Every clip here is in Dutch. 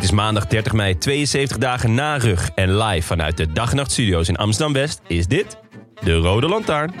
Het is maandag 30 mei, 72 dagen na rug. En live vanuit de Dag Nacht Studio's in Amsterdam-West is dit de Rode Lantaarn.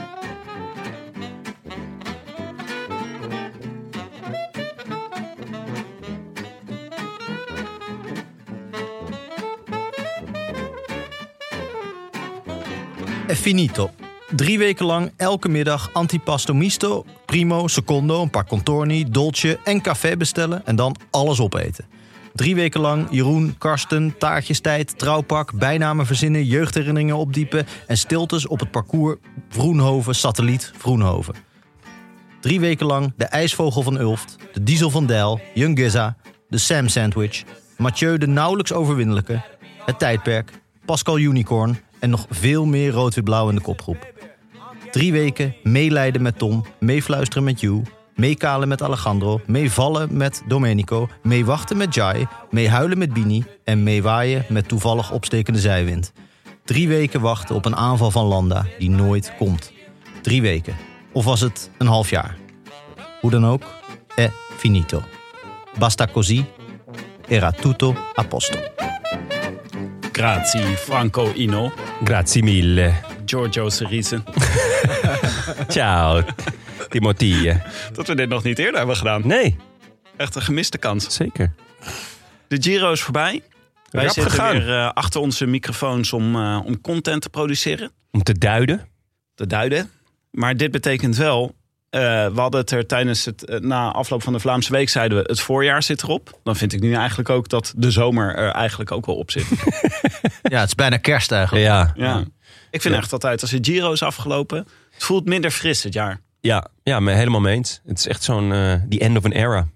E finito. Drie weken lang elke middag antipasto misto, primo, secondo, een paar contorni, dolce en café bestellen en dan alles opeten. Drie weken lang Jeroen, Karsten, taartjestijd, trouwpak, bijnamen verzinnen, jeugdherinneringen opdiepen en stiltes op het parcours Vroenhoven, satelliet Vroenhoven. Drie weken lang de ijsvogel van Ulft, de diesel van Dijl, Young Giza, de Sam Sandwich, Mathieu de nauwelijks overwinnelijke, het tijdperk, Pascal Unicorn en nog veel meer rood-wit-blauw in de kopgroep. Drie weken meelijden met Tom, meefluisteren met Hugh, meekalen met Alejandro, meevallen met Domenico, meewachten met Jai, meehuilen met Bini en meewaaien met toevallig opstekende zijwind. Drie weken wachten op een aanval van Landa die nooit komt. Drie weken. Of was het een half jaar? Hoe dan ook, è finito. Basta così, era tutto a posto. Grazie Franco Ino, Grazie mille. Giorgio Cerise. Ciao, Timothy. Dat we dit nog niet eerder hebben gedaan. Nee, Echt een gemiste kans. zeker. De Giro is voorbij. Wij Rap zitten gegaan. weer eh, achter onze microfoons om, eh, om content te produceren, Om te duiden. te duiden. Maar dit betekent wel, eh, we hadden het er tijdens het, eh, na afloop van de Vlaamse Week zeiden we, het voorjaar zit erop. Dan vind ik nu eigenlijk ook dat de zomer er eigenlijk ook wel op zit. Ja, het is bijna kerst eigenlijk. Ja, ja. Ik vind echt altijd, als de Giro is afgelopen, het voelt minder fris het jaar. Ja, ja me helemaal mee eens. Het is echt zo'n, eh the end of an era.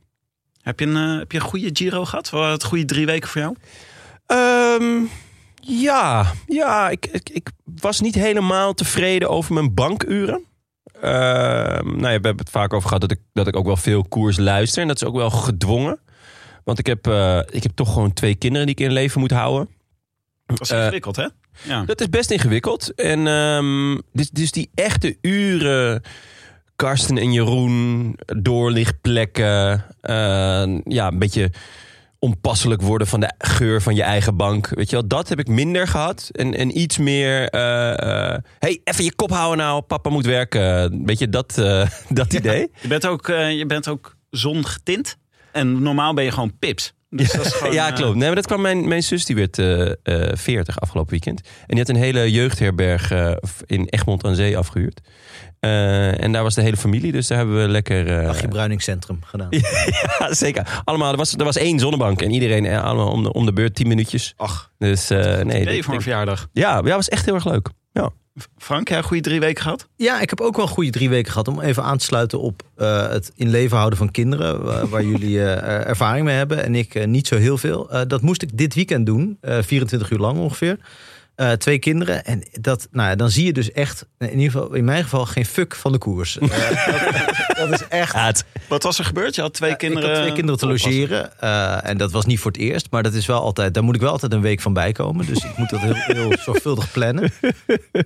Heb je een, eh, heb je een goede Giro gehad? Wat het goede drie weken voor jou? Ehm, ja, ja ik, ik, ik was niet helemaal tevreden over mijn bankuren. Ehm, nou ja, we hebben het vaak over gehad dat ik, dat ik ook wel veel koers luister. En dat is ook wel gedwongen. Want ik heb, eh, ik heb toch gewoon twee kinderen die ik in leven moet houden. Dat is ingewikkeld, hè? Ja. Dat is best ingewikkeld. En ehm, dus, dus die echte uren, Karsten en Jeroen, doorlichtplekken, eh, ja, een beetje onpasselijk worden van de geur van je eigen bank. Weet je wel, dat heb ik minder gehad. En, en iets meer, eh, hey, even je kop houden nou, papa moet werken. Weet je, dat, dat idee. Je bent ook, je bent ook zongetint. En normaal ben je gewoon pips. Dus dat is gewoon, ja, klopt. Nee, maar dat kwam mijn, mijn zus, die werd eh eh 40 afgelopen weekend. En die had een hele jeugdherberg in Egmond aan Zee afgehuurd. Eh, en daar was de hele familie, dus daar hebben we lekker... eh, Dagje Bruiningscentrum gedaan. ja, zeker. Allemaal, er was, er was één zonnebank en iedereen eh, allemaal om de, om de beurt 10 minuutjes. Ach, Dus eh, nee. idee dit- voor een verjaardag. ja, ja, was echt heel erg leuk. Ja. Frank, jij een goede drie weken gehad? Ja, ik heb ook wel een goede drie weken gehad om even aan te sluiten op eh, het in leven houden van kinderen. wa- waar jullie eh, ervaring mee hebben en ik niet zo heel veel. Eh, dat moest ik dit weekend doen, eh 24 uur lang ongeveer. Eh, twee kinderen. En dat, nou ja, dan zie je dus echt, in ieder geval in mijn geval, geen fuck van de koers. Eh, dat, dat is echt. Ja, het- Wat was er gebeurd? Je had twee kinderen. Ik had twee kinderen te logeren. eh, en dat was niet voor het eerst. Maar dat is wel altijd, daar moet ik wel altijd een week van bijkomen. Dus ik moet dat heel, heel zorgvuldig plannen.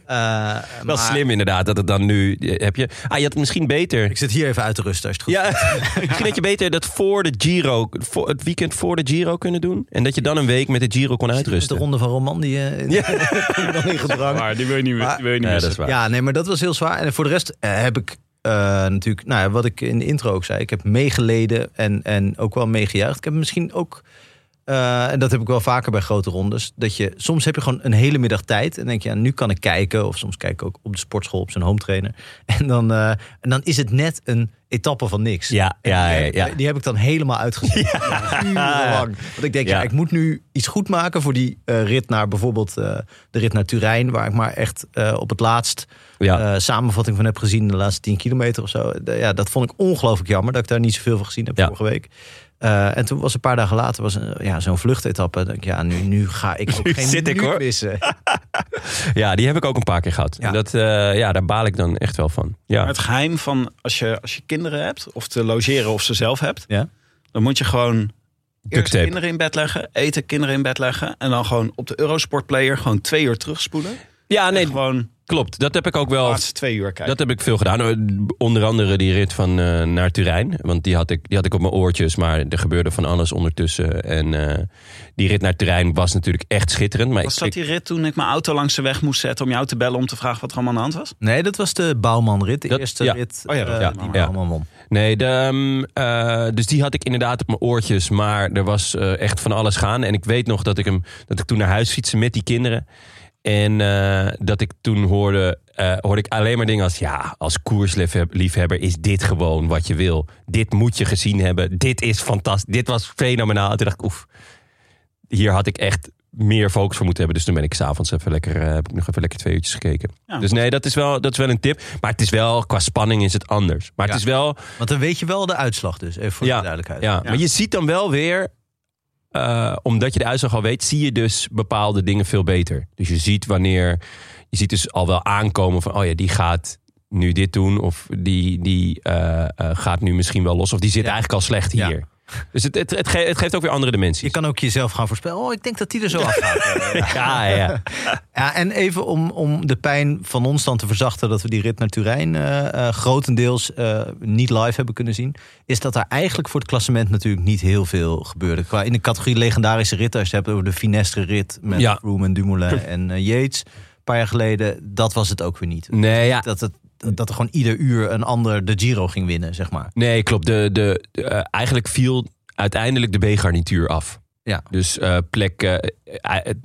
Wel maar slim inderdaad dat het dan nu... Heb je, ah, je had het misschien beter... Ik zit hier even uit te rusten als het goed Ja, misschien had je beter dat voor de Giro, voor het weekend voor de Giro kunnen doen. En dat je dan een week met de Giro kon uitrusten. De ronde van Roman die eh, Ja. Kom je dan in gedrang. Maar die wil je niet, Maar- die wil je niet Ja, dat missen. is waar. Ja, nee, maar dat was heel zwaar. En voor de rest eh, heb ik eh, natuurlijk, nou ja, wat ik in de intro ook zei, ik heb meegeleden en, en ook wel meegejuicht. Ik heb misschien ook eh, en dat heb ik wel vaker bij grote rondes. Dat je soms heb je gewoon een hele middag tijd. En denk je, ja, nu kan ik kijken. Of soms kijk ik ook op de sportschool op zijn home trainer. En dan, eh, en dan is het net een etappe van niks. Ja, ja, die, ja, ja. die heb ik dan helemaal uitgezien. Urenlang. Want ik denk, ja. Ja. ik moet nu iets goed maken voor die eh, rit naar bijvoorbeeld de rit naar Turijn. Waar ik maar echt op het laatst Ja. samenvatting van heb gezien. De laatste 10 kilometer of zo. Ja, dat vond ik ongelooflijk jammer dat ik daar niet zoveel van gezien heb Ja. vorige week. Eh, en toen was een paar dagen later was een, ja, zo'n vluchtetappe. Denk ik, ja, nu, nu ga ik ook Nu geen zit ik, hoor. missen. ja, die heb ik ook een paar keer gehad. Ja. En Dat, eh, ja, daar baal ik dan echt wel van. Ja. Maar het geheim van als je, als je kinderen hebt, of te logeren of ze zelf hebt, Ja. dan moet je gewoon eerst kinderen in bed leggen, eten, kinderen in bed leggen. En dan gewoon op de Eurosport Player gewoon twee uur terugspoelen. Ja, Nee, nee, gewoon klopt. Dat heb ik ook de wel. laatste twee uur kijken. Dat heb ik veel gedaan. Eh, Onder andere die rit van eh, naar Turijn. Want die had, ik, die had ik op mijn oortjes. Maar er gebeurde van alles ondertussen. En eh, die rit naar Turijn was natuurlijk echt schitterend. Maar was ik, dat die rit toen ik mijn auto langs de weg moest zetten om jou te bellen om te vragen wat er allemaal aan de hand was? Nee, dat was de Bouwmanrit. De Dat- eerste ja. rit Oh ja, dat- eh, ja, die ja. Bouwman won. Nee, de, ehm, eh, dus die had ik inderdaad op mijn oortjes. Maar er was echt van alles gaan. En ik weet nog dat ik, hem, dat ik toen naar huis fietste met die kinderen. En eh, dat ik toen hoorde, eh, hoorde ik alleen maar dingen als... ja, als koersliefhebber is dit gewoon wat je wil. Dit moet je gezien hebben. Dit is fantastisch. Dit was fenomenaal. Toen dacht ik, oef, hier had ik echt meer focus voor moeten hebben. Dus toen ben ik s'avonds even lekker, eh, heb ik nog even lekker twee uurtjes gekeken. Ja. Dus nee, dat is, wel, dat is wel een tip. Maar het is wel, qua spanning is het anders. Maar Ja. het is wel... Want dan weet je wel de uitslag dus, even voor Ja, de duidelijkheid. Ja, Ja. maar je ziet dan wel weer, eh, omdat je de uitslag al weet, zie je dus bepaalde dingen veel beter. Dus je ziet wanneer, je ziet dus al wel aankomen van, oh ja, die gaat nu dit doen, of die, die eh, eh, gaat nu misschien wel los, of die zit Ja. eigenlijk al slecht Ja. Dus het, het, het, ge- het geeft ook weer andere dimensies. Je kan ook jezelf gaan voorspellen. Oh, ik denk dat die er zo afgaat. Ja, ja. Ja, en even om, om de pijn van ons dan te verzachten... dat we die rit naar Turijn eh, eh, grotendeels eh, niet live hebben kunnen zien... is dat er eigenlijk voor het klassement natuurlijk niet heel veel gebeurde. Qua in de categorie legendarische ritten... als je het hebt over de Finestre rit met Ja. Froome en Dumoulin en Yates... een paar jaar geleden, dat was het ook weer niet. Nee, ja. Dat, het, dat er gewoon ieder uur een ander de Giro ging winnen, zeg maar. Nee, klopt. De, de, de, eh, eigenlijk viel uiteindelijk de B-garnituur af. Ja. Dus eh, plek, eh,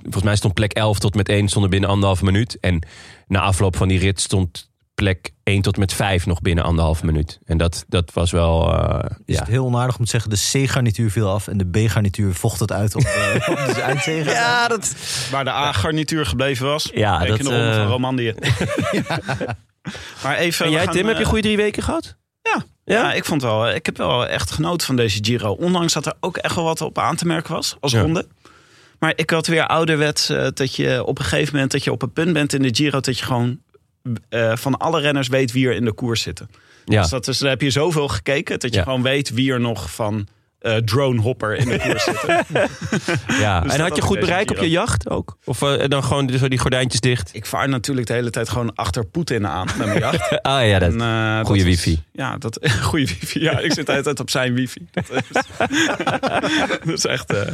volgens mij stond plek 11 tot met 1 stonden binnen anderhalve minuut. En na afloop van die rit stond plek 1 tot met 5 nog binnen anderhalve minuut. En dat, dat was wel. eh, Is ja. het heel onaardig om te zeggen... de C-garnituur viel af en de B-garnituur vocht het uit op, op de eindzege. ja, dat. Waar de A-garnituur gebleven was. Ja, dat, de ronde eh, van Romandie. Maar even. En jij, gaan, Tim, heb je eh, goede drie weken gehad? Ja. Ja? Ja, ik vond wel. Ik heb wel echt genoten van deze Giro. Ondanks dat er ook echt wel wat op aan te merken was als Ja. ronde. Maar ik had weer ouderwets eh, dat je op een gegeven moment dat je op een punt bent in de Giro dat je gewoon eh, van alle renners weet wie er in de koers zitten. Ja. Dus dat is, daar heb je zoveel gekeken dat je Ja. gewoon weet wie er nog van eh drone hopper in de koers zitten. ja. Dus en had je goed bereik op je jacht ook? Of eh, dan gewoon zo die gordijntjes dicht? ik vaar natuurlijk de hele tijd gewoon achter Poetin aan met mijn jacht. Ah ja, dat. En, eh, dat is- wifi. Ja, dat, goede wifi. Ja, ik zit de hele tijd op zijn wifi. Dat is, dat is echt eh,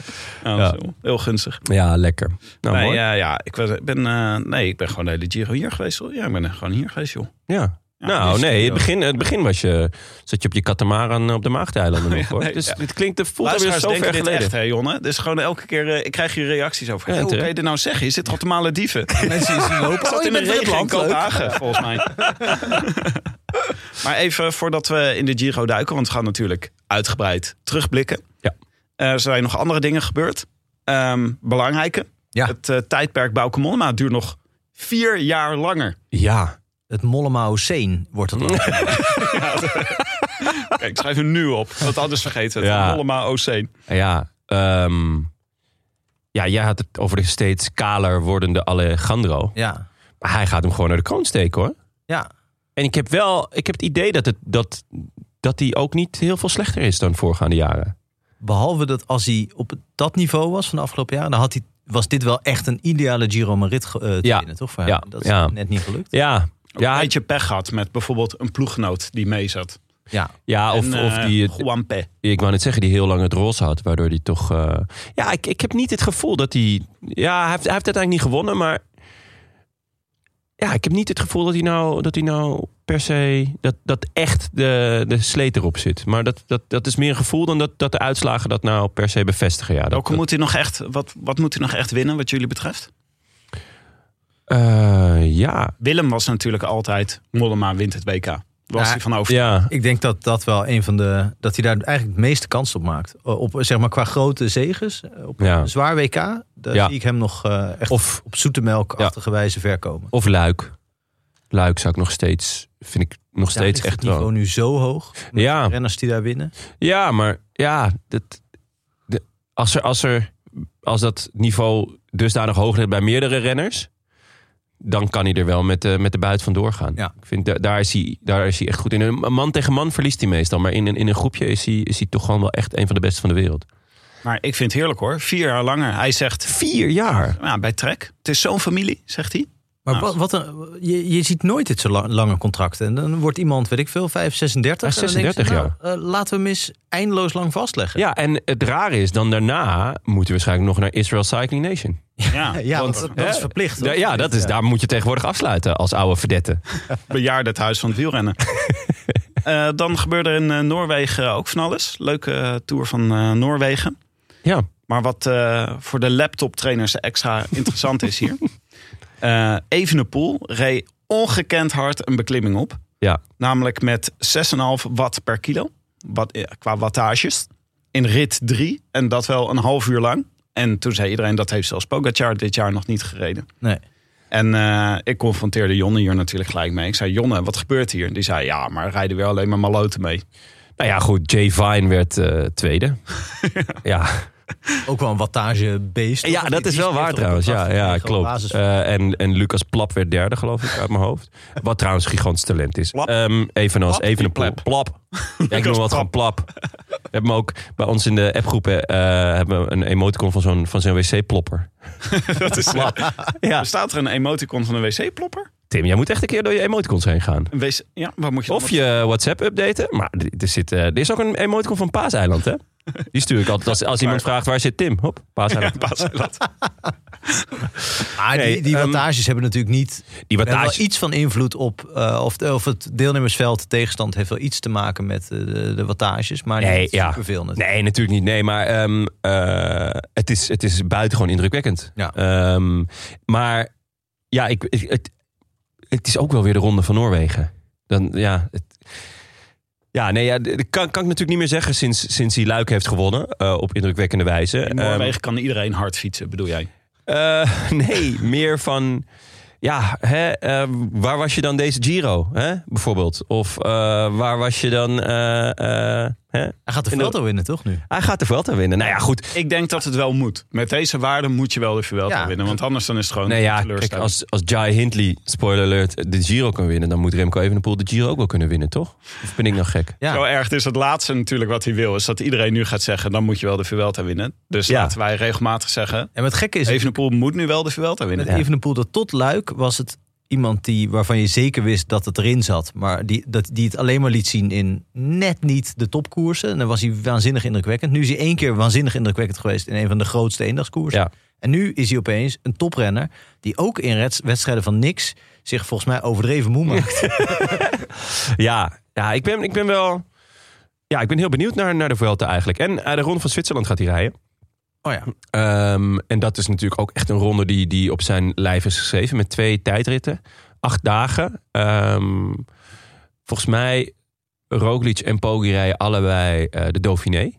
ja, Ja. zo, heel gunstig. Ja, lekker. Nou, nee, mooi. ja, ja, ik was- ben, eh, nee, ik ben gewoon de hele Giro hier geweest. hoor. Ja, ik ben gewoon hier geweest, joh. Ja. Ja, nou, dus- nee, het begin, het begin was je, zat je op je katamaran op de Maagdeilanden nog, hoor. nee, dus ja. het klinkt, het voelt Luisteraars zo ver dit geleden. echt, hè, Jonne? Dus gewoon elke keer, eh, ik krijg hier reacties over. Ja, Hey, hoe kan je dit nou zeggen? Je zit toch op de Malediven? Mensen die zien lopen. Ik zat Oh, je in de bent weer regen in op land, leuk. Kopenhagen, volgens mij. maar even voordat we in de Giro duiken, want we gaan natuurlijk uitgebreid terugblikken. Ja. Eh, er zijn nog andere dingen gebeurd. Ehm, belangrijke. Ja. Het eh, tijdperk Bauke Mollema duurt nog vier jaar langer. Ja. Het Mollema Oceaan wordt het dan. Kijk, ik schrijf hem nu op. Dat anders vergeten. Het Ja. Mollema Oceaan. Ja, ehm, ja, jij had het over de steeds kaler wordende Alejandro. Ja. Maar hij gaat hem gewoon naar de kroon steken, hoor. Ja. En ik heb wel, ik heb het idee dat, het, dat, dat hij ook niet heel veel slechter is dan voorgaande jaren. Behalve dat als hij op dat niveau was van de afgelopen jaren, dan had hij, was dit wel echt een ideale Giro Marit eh, te Ja. winnen, toch? Voor hem? Ja. Dat is Ja. net niet gelukt. Ja, ja, een beetje pech gehad met bijvoorbeeld een ploeggenoot die mee zat. Ja. ja of, En, of eh, die, Juan Pe. ik wou net zeggen, die heel lang het roze had, waardoor hij toch... eh, ja, ik, ik heb niet het gevoel dat hij... Ja, hij heeft, hij heeft uiteindelijk niet gewonnen, maar... ja, ik heb niet het gevoel dat hij nou, dat hij nou per se. dat, dat echt de, de sleet erop zit. Maar dat, dat, dat is meer een gevoel dan dat, dat de uitslagen dat nou per se bevestigen. Ja, dat, Welke moet hij nog echt, wat, wat moet hij nog echt winnen, wat jullie betreft? Eh, ja, Willem was natuurlijk altijd. Mollema wint het WK. Was Ja, hij van over. ja. Ik denk dat dat wel een van de. dat hij daar eigenlijk het meeste kans op maakt. Op zeg maar qua grote zegens. Op Ja. een zwaar WK. Daar Ja. zie ik hem nog eh, echt Of, op zoete melkachtige wijze ver komen. of Luik. Luik zou ik nog steeds. vind ik nog steeds echt het niveau nu zo hoog. Met Ja. de Renners die daar winnen. Ja, maar ja, dat, de, als, er, als, er, als dat niveau dusdanig hoog ligt bij meerdere renners, dan kan hij er wel met de, met de buit van doorgaan. Ja. Ik vind, da- daar, is hij, daar is hij echt goed in. Een man tegen man verliest hij meestal, maar in, een- in een groepje is hij, is hij toch gewoon wel echt een van de beste van de wereld. Maar ik vind het heerlijk hoor. Vier jaar langer. Hij zegt. Vier jaar. Ja, bij Trek. Het is zo'n familie, zegt hij. Maar Nou. wat, wat een, je, je ziet nooit dit zo lang- lange contracten. En dan wordt iemand, weet ik veel, 5, 36. Ja, en dan denk je, 36 nou, eh, laten we hem eens eindeloos lang vastleggen. Ja, en het rare is, dan daarna moeten we waarschijnlijk nog naar Israel Cycling Nation. Ja, Ja, Want, want dat, dat is verplicht. Hoor. ja, dat is, Ja. daar moet je tegenwoordig afsluiten als oude verdette. bejaard het huis van het wielrennen. Eh, dan gebeurde er in eh, Noorwegen ook van alles. Leuke eh, tour van eh, Noorwegen. Ja, Maar wat eh, voor de laptoptrainers extra interessant is hier. Eh Evenepoel reed ongekend hard een beklimming op. ja. Namelijk met 6,5 watt per kilo. Wat, eh, qua wattages. In rit 3. En dat wel een half uur lang. En toen zei iedereen dat heeft zelfs Pogacar dit jaar nog niet gereden. Nee. En eh, ik confronteerde Jonne hier natuurlijk gelijk mee. Ik zei, Jonne, wat gebeurt hier? Die zei, ja, maar rijden weer alleen maar maloten mee. Nou ja, goed. Jay Vine werd tweede. ja. Ook wel een wattagebeest. Ja, toch? dat is wel waar trouwens. een Ja, ja klopt. Eh, en, en Lucas Plap werd derde, geloof ik, uit mijn hoofd. Wat trouwens een gigantisch talent is. Plap. Ehm, evenals Plap, Evenepoel. die Plap. Ja, ik noem wat gewoon Plap. We hebben ook bij ons in de appgroepen eh, hebben we een emoticon van zo'n van zo'n wc-plopper. Dat is, Ja. Bestaat er een emoticon van een wc-plopper? Tim, jij moet echt een keer door je emoticons heen gaan. Een wc, ja, waar moet je Of je WhatsApp updaten. Maar er, zit, eh, er is ook een emoticon van Paaseiland, hè? Die stuur ik altijd als, als iemand vraagt waar zit Tim. Hop, Paaseiland. Paaseiland. Maar Nee, die, die ehm, wattages hebben natuurlijk niet Die hebben wattage. wel iets van invloed op eh, of, of het deelnemersveld, de tegenstand heeft wel iets te maken met eh, de, de wattages, maar Nee, niet ja. superveel natuurlijk. Nee, natuurlijk niet. Nee, maar ehm, eh, het, is, het is buitengewoon indrukwekkend. Ja. Ehm, maar ja, ik, ik- het, het is ook wel weer de ronde van Noorwegen. Dan, ja, het, ja, nee, ja, dat kan, kan ik natuurlijk niet meer zeggen sinds, sinds hij Luik heeft gewonnen. eh, op indrukwekkende wijze. In Noorwegen kan iedereen hard fietsen, bedoel jij? Ehm, eh, nee, meer van... Ja, hè, eh, waar was je dan deze Giro, hè, bijvoorbeeld? Of eh, waar was je dan... hè? Hij gaat de Vuelta winnen, toch nu? Hij gaat de Vuelta winnen. Nou ja, goed. Ik denk dat het wel moet. Met deze waarde moet je wel de Vuelta Ja. winnen. Want anders dan is het gewoon Nee, ja, kijk, als, als Jai Hindley, spoiler alert, de Giro kan winnen... dan moet Remco Evenepoel de Giro ook wel kunnen winnen, toch? Of ben ik nou gek? Ja. Zo erg is het laatste natuurlijk wat hij wil. Is dat iedereen nu gaat zeggen, dan moet je wel de Vuelta winnen. Dus Ja. laten wij regelmatig zeggen... En het gekke is, Evenepoel moet nu wel de Vuelta winnen. met Evenepoel dat tot Luik was het iemand die, waarvan je zeker wist dat het erin zat. Maar die, dat, die het alleen maar liet zien in net niet de topkoersen. En dan was hij waanzinnig indrukwekkend. Nu is hij één keer waanzinnig indrukwekkend geweest in een van de grootste eendagskoersen. Ja. En nu is hij opeens een toprenner die ook in wedstrijden van niks zich volgens mij overdreven moe maakt. Ja, ja ik, ben, ik ben wel... Ja, ik ben heel benieuwd naar, naar de Vuelta eigenlijk. En eh, de Ronde van Zwitserland gaat hij rijden. Oh ja. Ehm, en dat is natuurlijk ook echt een ronde die, die op zijn lijf is geschreven. Met twee tijdritten. Acht dagen. Ehm, volgens mij Roglic en Poggi rijden allebei eh, de Dauphiné.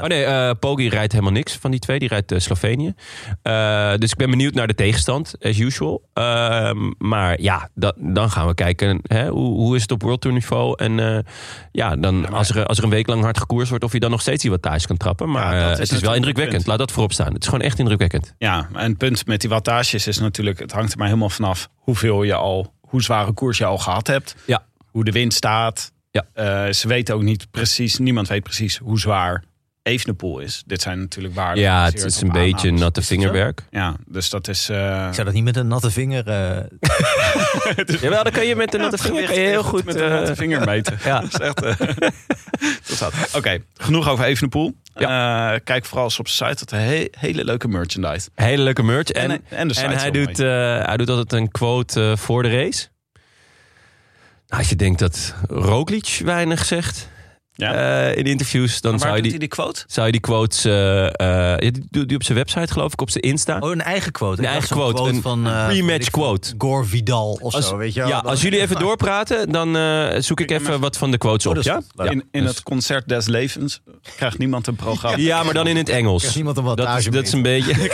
Oh nee, eh Poggi rijdt helemaal niks van die twee. Die rijdt eh, Slovenië. Eh, dus ik ben benieuwd naar de tegenstand, as usual. Ehm, maar ja, da- dan gaan we kijken. Hè, hoe, hoe is het op World Tour niveau? En ja, dan, als, er, als er een week lang hard gekoerst wordt... of je dan nog steeds die wattage kan trappen. Maar Ja, is het is wel indrukwekkend. punt. Laat dat voorop staan. Het is gewoon echt indrukwekkend. Ja, en het punt met die wattages is natuurlijk... het hangt er maar helemaal vanaf hoeveel je al... hoe zware koers je al gehad hebt. Ja. Hoe de wind staat. Ja. Ze weten ook niet precies... niemand weet precies hoe zwaar Evenepoel is. Dit zijn natuurlijk waarden. Ja, het is een beetje aannames. natte vingerwerk. Ja, dus dat is... eh, Ik zou dat niet met een natte vinger... eh, Jawel, dan kan je met een natte vinger kan je heel goed... met een natte eh, vinger meten. ja. Dat is echt... Oké, genoeg over Evenepoel. Eh, kijk vooral eens op zijn site. Dat he- hele leuke merchandise. Hele leuke merch. En, En, en de site en is hij, doet, eh, hij doet altijd een quote voor de race. Nou, Als je denkt dat Roglic weinig zegt Ja. eh, in interviews, dan zou je, doet die, hij die quote? zou je die quotes... eh, eh, ja, die doet hij op zijn website, geloof ik, op zijn Insta. Oh, een eigen quote. Een eigen quote, een van... eh, pre-match quote. Gore Vidal of Als, zo, weet je wel. ja, Dan- als jullie even doorpraten, dan eh, zoek ik even wat van de quotes Oh, op. Ja? In, in Dus- het concert des levens krijgt niemand een programma. ja, maar dan in het Engels. Krijgt niemand een Dat is, dat is een beetje...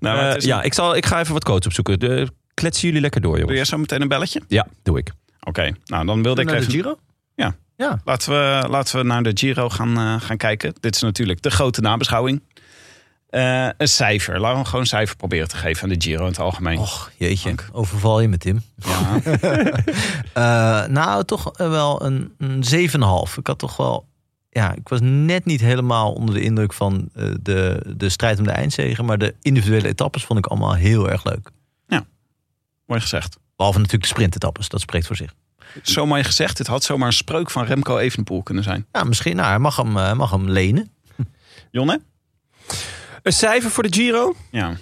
Nou, ja, een- ik, zal, ik ga even wat quotes opzoeken. De, kletsen jullie lekker door, Doe jongens. jij zo meteen een belletje? Ja, doe ik. Oké, nou dan wilde ik Naar de even... Giro? Ja. Ja. Laten we, laten we naar de Giro gaan, eh, gaan kijken. Dit is natuurlijk de grote nabeschouwing. Eh, een cijfer. Laten we gewoon een cijfer proberen te geven aan de Giro in het algemeen. Och, jeetje. Dank. Overval je met Tim. Ja. Eh, nou, toch wel een, een 7,5. Ik had toch wel... Ja, ik was net niet helemaal onder de indruk van eh, de, de strijd om de eindzegen. Maar de individuele etappes vond ik allemaal heel erg leuk. Mooi gezegd. Behalve natuurlijk de sprintetappes. Dat spreekt voor zich. Zo mooi gezegd. Het had zomaar een spreuk van Remco Evenepoel kunnen zijn. Ja, misschien. Nou, hij mag hem, eh, mag hem lenen. Jonne? Een cijfer voor de Giro? Ja.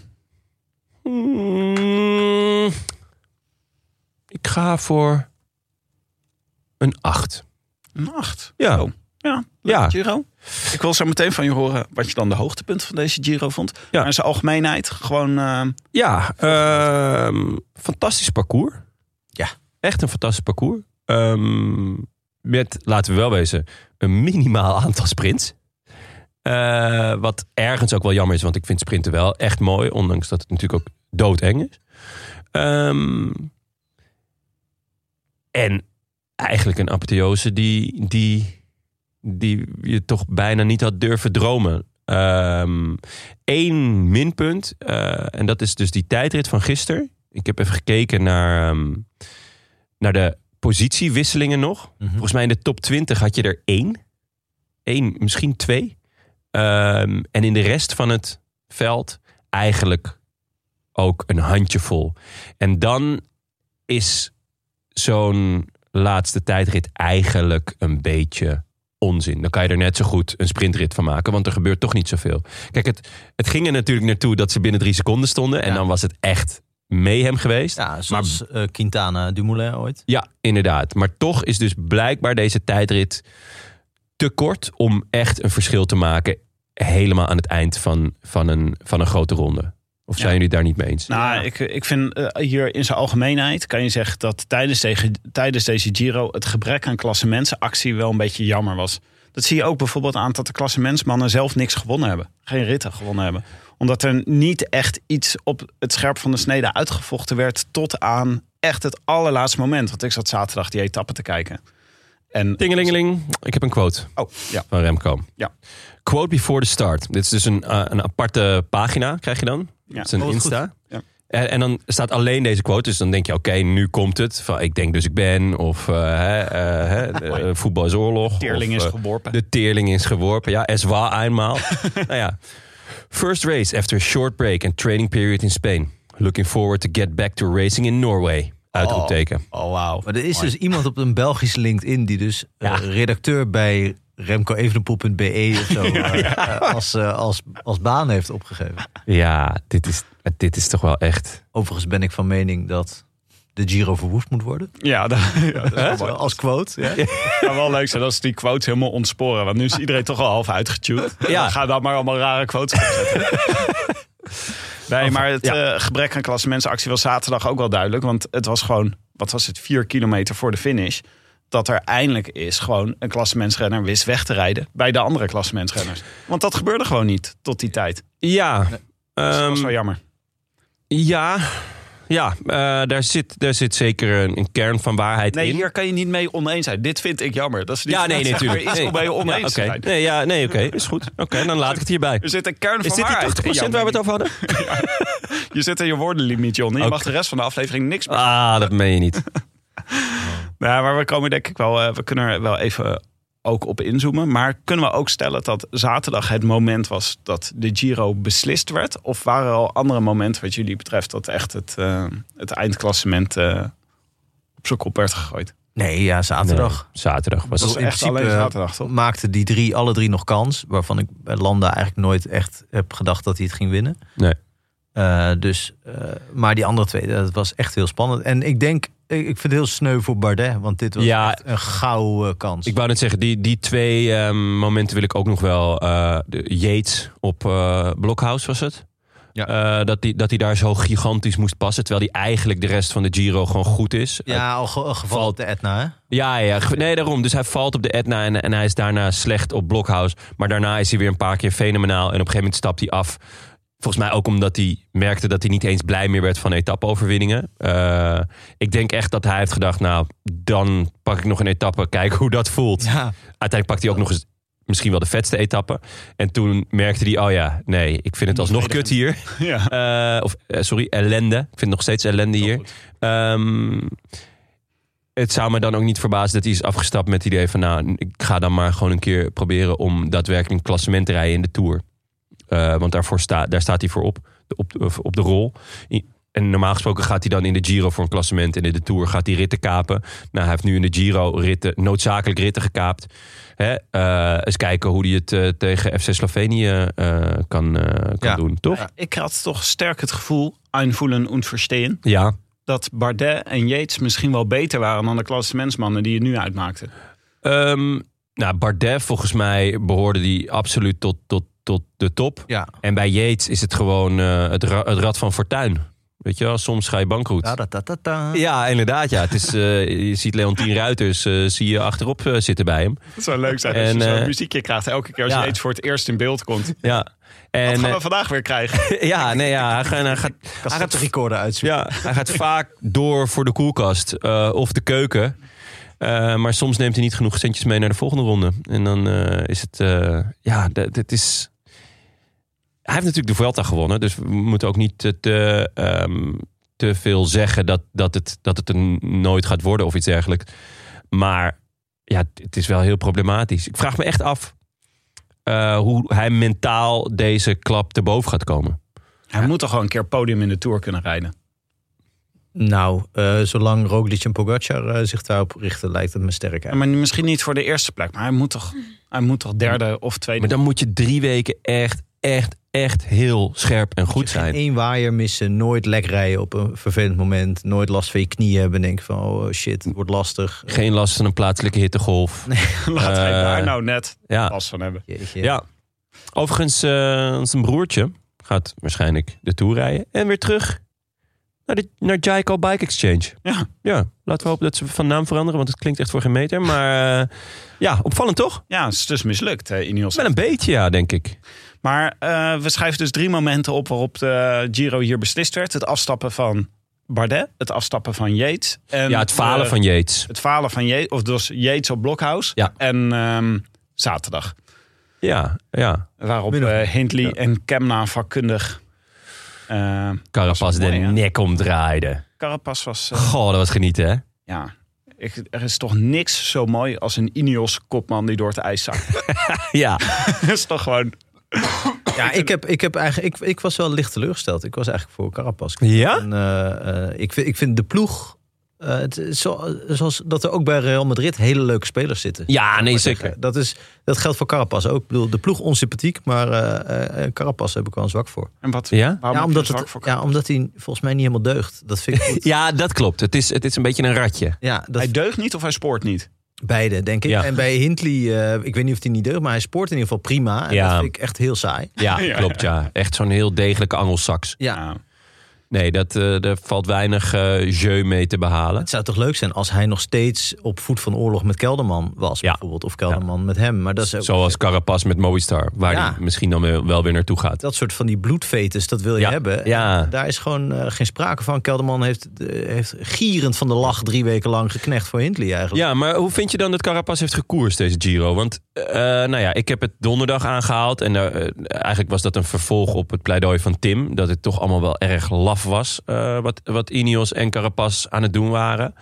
Mm, ik ga voor een 8. Een acht. Ja. Zo. Ja, Ja. Giro. Ik wil zo meteen van je horen wat je dan de hoogtepunten van deze Giro vond. Ja. Maar in zijn algemeenheid gewoon... eh, Ja, ehm, fantastisch parcours. Ja. Echt een fantastisch parcours. Ehm, met, laten we wel wezen, een minimaal aantal sprints. Eh, wat ergens ook wel jammer is, want ik vind sprinten wel echt mooi. Ondanks dat het natuurlijk ook doodeng is. Ehm, en eigenlijk een apotheose die, die, die je toch bijna niet had durven dromen. Ehm Eén minpunt, eh, en dat is dus die tijdrit van gisteren. Ik heb even gekeken naar, ehm, naar de positiewisselingen nog. Mhm. Volgens mij in de top 20 had je er één. Eén, misschien twee. Ehm, en in de rest van het veld eigenlijk ook een handjevol. En dan is zo'n laatste tijdrit eigenlijk een beetje onzin. Dan kan je er net zo goed een sprintrit van maken, want er gebeurt toch niet zoveel. Kijk, het, het ging er natuurlijk naartoe dat ze binnen drie seconden stonden. En Ja. dan was het echt mayhem geweest. Ja, zoals eh, Quintana Dumoulin ooit. Ja, inderdaad. Maar toch is dus blijkbaar deze tijdrit te kort om echt een verschil te maken. Helemaal aan het eind van, van, een, van een grote ronde. Of zijn Ja. jullie het daar niet mee eens? Nou, ik, ik vind eh, hier in zijn algemeenheid kan je zeggen dat tijdens, deze, tijdens deze Giro het gebrek aan klassementsactie wel een beetje jammer was. Dat zie je ook bijvoorbeeld aan dat de klassementsmannen zelf niks gewonnen hebben. Geen ritten gewonnen hebben. Omdat er niet echt iets op het scherp van de snede uitgevochten werd tot aan echt het allerlaatste moment. Want ik zat zaterdag die etappe te kijken. En, Tingelingeling, ik heb een quote Oh, ja. van Remco. Ja. Quote before the start. Dit is dus een, eh, een aparte pagina, krijg je dan. Oh, wat Insta. Ja. En, en dan staat alleen deze quote. Dus dan denk je, oké, nu komt het. Van, ik denk dus ik ben. Of eh, hè, eh, hè, voetbal is oorlog. Teerling of, is geworpen. De teerling is geworpen. Ja, es war eenmaal. nou ja. First race after a short break and training period in Spain. Looking forward to get back to racing in Norway. Uitroepteken. Oh, wauw. Maar er is dus iemand op een Belgisch LinkedIn die dus Ja. redacteur bij remcoevenepoel.be of zo eh, eh, als, eh, als, als baan heeft opgegeven. Ja, dit is, dit is toch wel echt... Overigens ben ik van mening dat de Giro verwoest moet worden. Ja, dat, ja, dat is wel. Als quote. Ja. wel leuk zijn als die quotes helemaal ontsporen. Want nu is iedereen toch al half uitgetuned. Ja. Dan maar allemaal rare quotes opzetten. Nee, maar het Ja. eh, gebrek aan klassementsactie was zaterdag ook wel duidelijk. Want het was gewoon, wat was het, vier kilometer voor de finish. Dat er eindelijk is gewoon een klassementsrenner wist weg te rijden bij de andere klassementsrenners. Want dat gebeurde gewoon niet tot die tijd. Ja, dat was ehm, wel jammer. ja, ja eh, daar, zit, daar zit zeker een, een kern van waarheid Nee, in. hier kan je niet mee oneens zijn. Dit vind ik jammer. Dat is niet ja, nee, natuurlijk. Nee. om mee Ja, oneens zijn. Nee, ja, nee, oké, is goed. Oké, dan laat ik het hierbij. Er zit een kern van Is dit waarheid die 80% in jouw waar we het over hadden? Je zit in je woordenlimiet, John. Je mag de rest van de aflevering niks Ah, dat meen je niet. Nou, maar we komen denk ik wel, eh, we kunnen er wel even ook op inzoomen. Maar kunnen we ook stellen dat zaterdag het moment was dat de Giro beslist werd? Of waren er al andere momenten wat jullie betreft dat echt het, eh, het eindklassement eh, op zijn kop werd gegooid? Nee, ja, zaterdag. Nee, zaterdag was het. echt alleen zaterdag, toch? maakten die drie, alle drie nog kans. Waarvan ik bij Landa eigenlijk nooit echt heb gedacht dat hij het ging winnen. Nee. Eh, dus, eh, maar die andere twee, dat was echt heel spannend. En ik denk, ik ik vind het heel sneu voor Bardet. Want dit was Ja. echt een gouden kans. Ik wou net zeggen, die, die twee ehm, momenten wil ik ook nog wel. eh, de Yates op eh Blokhouse was het. Ja. Eh, dat hij dat die daar zo gigantisch moest passen. Terwijl hij eigenlijk de rest van de Giro gewoon goed is. ja, al, ge- gevallen op de Etna, hè? Ja, ja, nee, daarom. Dus hij valt op de Etna en, en hij is daarna slecht op Blokhouse. Maar daarna is hij weer een paar keer fenomenaal. En op een gegeven moment stapt hij af. Volgens mij ook omdat hij merkte dat hij niet eens blij meer werd van etappe-overwinningen. Eh, ik denk echt dat hij heeft gedacht, nou, dan pak ik nog een etappe, kijk hoe dat voelt. Ja. Uiteindelijk pakt hij ook nog eens misschien wel de vetste etappe. En toen merkte hij, oh ja, nee, ik vind het alsnog kut hier. Ja. Eh, of, eh, sorry, ellende. Ik vind het nog steeds ellende hier. Ehm, het zou me dan ook niet verbazen dat hij is afgestapt met het idee van... nou, ik ga dan maar gewoon een keer proberen om daadwerkelijk een klassement te rijden in de Tour. Eh, want daarvoor sta, daar staat hij voor op, de- op, de- op de rol. En normaal gesproken gaat hij dan in de Giro voor een klassement... en in de Tour gaat hij ritten kapen. Nou, hij heeft nu in de Giro ritten, noodzakelijk ritten gekaapt. Hè? eh, eens kijken hoe hij het eh, tegen FC Slovenië eh, kan, eh, kan Ja. doen, toch? Ja, ik had toch sterk het gevoel, einvoelen und verstehen, Ja, dat Bardet en Yates misschien wel beter waren dan de klassementsmannen die het nu uitmaakten. Ehm, nou, Bardet volgens mij behoorde die absoluut tot, tot, tot de top. Ja. En bij Yates is het gewoon eh, het, ra- het rad van fortuin. Weet je wel, soms ga je bankroet. Da, da, da. Ja, inderdaad. Ja. Het is, eh, je ziet Leontien Ruiters uh, zie je achterop uh, zitten bij hem. Dat zou leuk zijn En, als je zo'n muziekje krijgt elke keer als ja. je iets voor het eerst in beeld komt. Ja. En, Wat gaan we vandaag weer krijgen? ja, nee, ja, hij, gaat, hij, gaat, hij gaat de recorder uitzoeken. Ja, hij gaat vaak door voor de koelkast uh, of de keuken. Uh, maar soms neemt hij niet genoeg centjes mee naar de volgende ronde. En dan uh, is het, ja, dit is... Hij heeft natuurlijk de Vuelta gewonnen, dus we moeten ook niet te, te veel zeggen dat, dat, het, dat het er nooit gaat worden of iets dergelijks. Maar ja, het is wel heel problematisch. Ik vraag me echt af hoe hij mentaal deze klap te boven gaat komen. Hij moet toch gewoon een keer podium in de Tour kunnen rijden? Nou, uh, zolang Roglic en Pogacar uh, zich daarop richten, lijkt het me sterk. Ja, maar misschien niet voor de eerste plek, maar hij moet toch, hij moet toch derde of tweede. Maar dan moet je drie weken echt, echt, echt heel scherp en goed zijn. Eén waaier missen, nooit lek rijden op een vervelend moment, nooit last van je knieën hebben. Denk van, oh shit, het wordt lastig. Geen last van een plaatselijke hittegolf. Nee, laat uh, hij daar nou net ja. last van hebben. Jeetje. Ja. Overigens, uh, zijn broertje gaat waarschijnlijk de Tour rijden en weer terug naar, de, naar Jaikal Bike Exchange. Ja. ja, laten we hopen dat ze van naam veranderen, want het klinkt echt voor geen meter. Maar uh, ja, opvallend toch? Ja, het is dus mislukt, uh, Ineos. Wel een beetje, ja, denk ik. Maar uh, we schrijven dus drie momenten op waarop de Giro hier beslist werd. Het afstappen van Bardet, het afstappen van Yates. En ja, het falen van Yates. Het falen van Yates, of dus Yates op Blokhouse. Ja. En um, zaterdag. Ja, ja. Waarop uh, Hindley ja. en Kemna vakkundig... Uh, Carapaz de mooi, nek omdraaide. Carapaz was... Uh, Goh, dat was genieten, hè? Ja. Ik, er is toch niks zo mooi als een Ineos-kopman die door het ijs zakt. ja. dat is toch gewoon... Ja, ik, heb, ik, heb eigenlijk, ik, ik was wel licht teleurgesteld. Ik was eigenlijk voor Carapaz. Ja? En, uh, ik, vind, ik vind de ploeg uh, het is zo, zoals dat er ook bij Real Madrid hele leuke spelers zitten. Ja, nee, zeker. Dat, is, dat geldt voor Carapaz ook. Ik bedoel, de ploeg onsympathiek, maar uh, uh, Carapaz heb ik wel een zwak voor. En wat? Ja, ja omdat, het, ja omdat hij volgens mij niet helemaal deugt. Dat vind ik goed. ja, dat klopt. Het is, het is een beetje een ratje. Ja, dat... Hij deugt niet of hij spoort niet? Beide, denk ik. Ja. En bij Hindley, ik weet niet of hij niet deugt, maar hij spoort in ieder geval prima. En ja. dat vind ik echt heel saai. Ja, ja klopt, ja. Echt zo'n heel degelijke angelsaks. Ja. Nee, dat, uh, er valt weinig uh, jeu mee te behalen. Het zou toch leuk zijn als hij nog steeds op voet van oorlog met Kelderman was, ja. bijvoorbeeld. Of Kelderman ja. met hem. Maar dat is ook... Zoals Carapaz met Movistar, waar ja. hij misschien dan wel weer naartoe gaat. Dat soort van die bloedvetes, dat wil je hebben. Ja. Daar is gewoon uh, geen sprake van. Kelderman heeft, heeft gierend van de lach drie weken lang geknecht voor Hindley eigenlijk. Ja, maar hoe vind je dan dat Carapaz heeft gekoerst deze Giro? Want, nou ja, ik heb het donderdag aangehaald. En eigenlijk was dat een vervolg op het pleidooi van Tim. Dat het toch allemaal wel erg lastig laf was. eh, wat, wat Ineos en Carapaz aan het doen waren.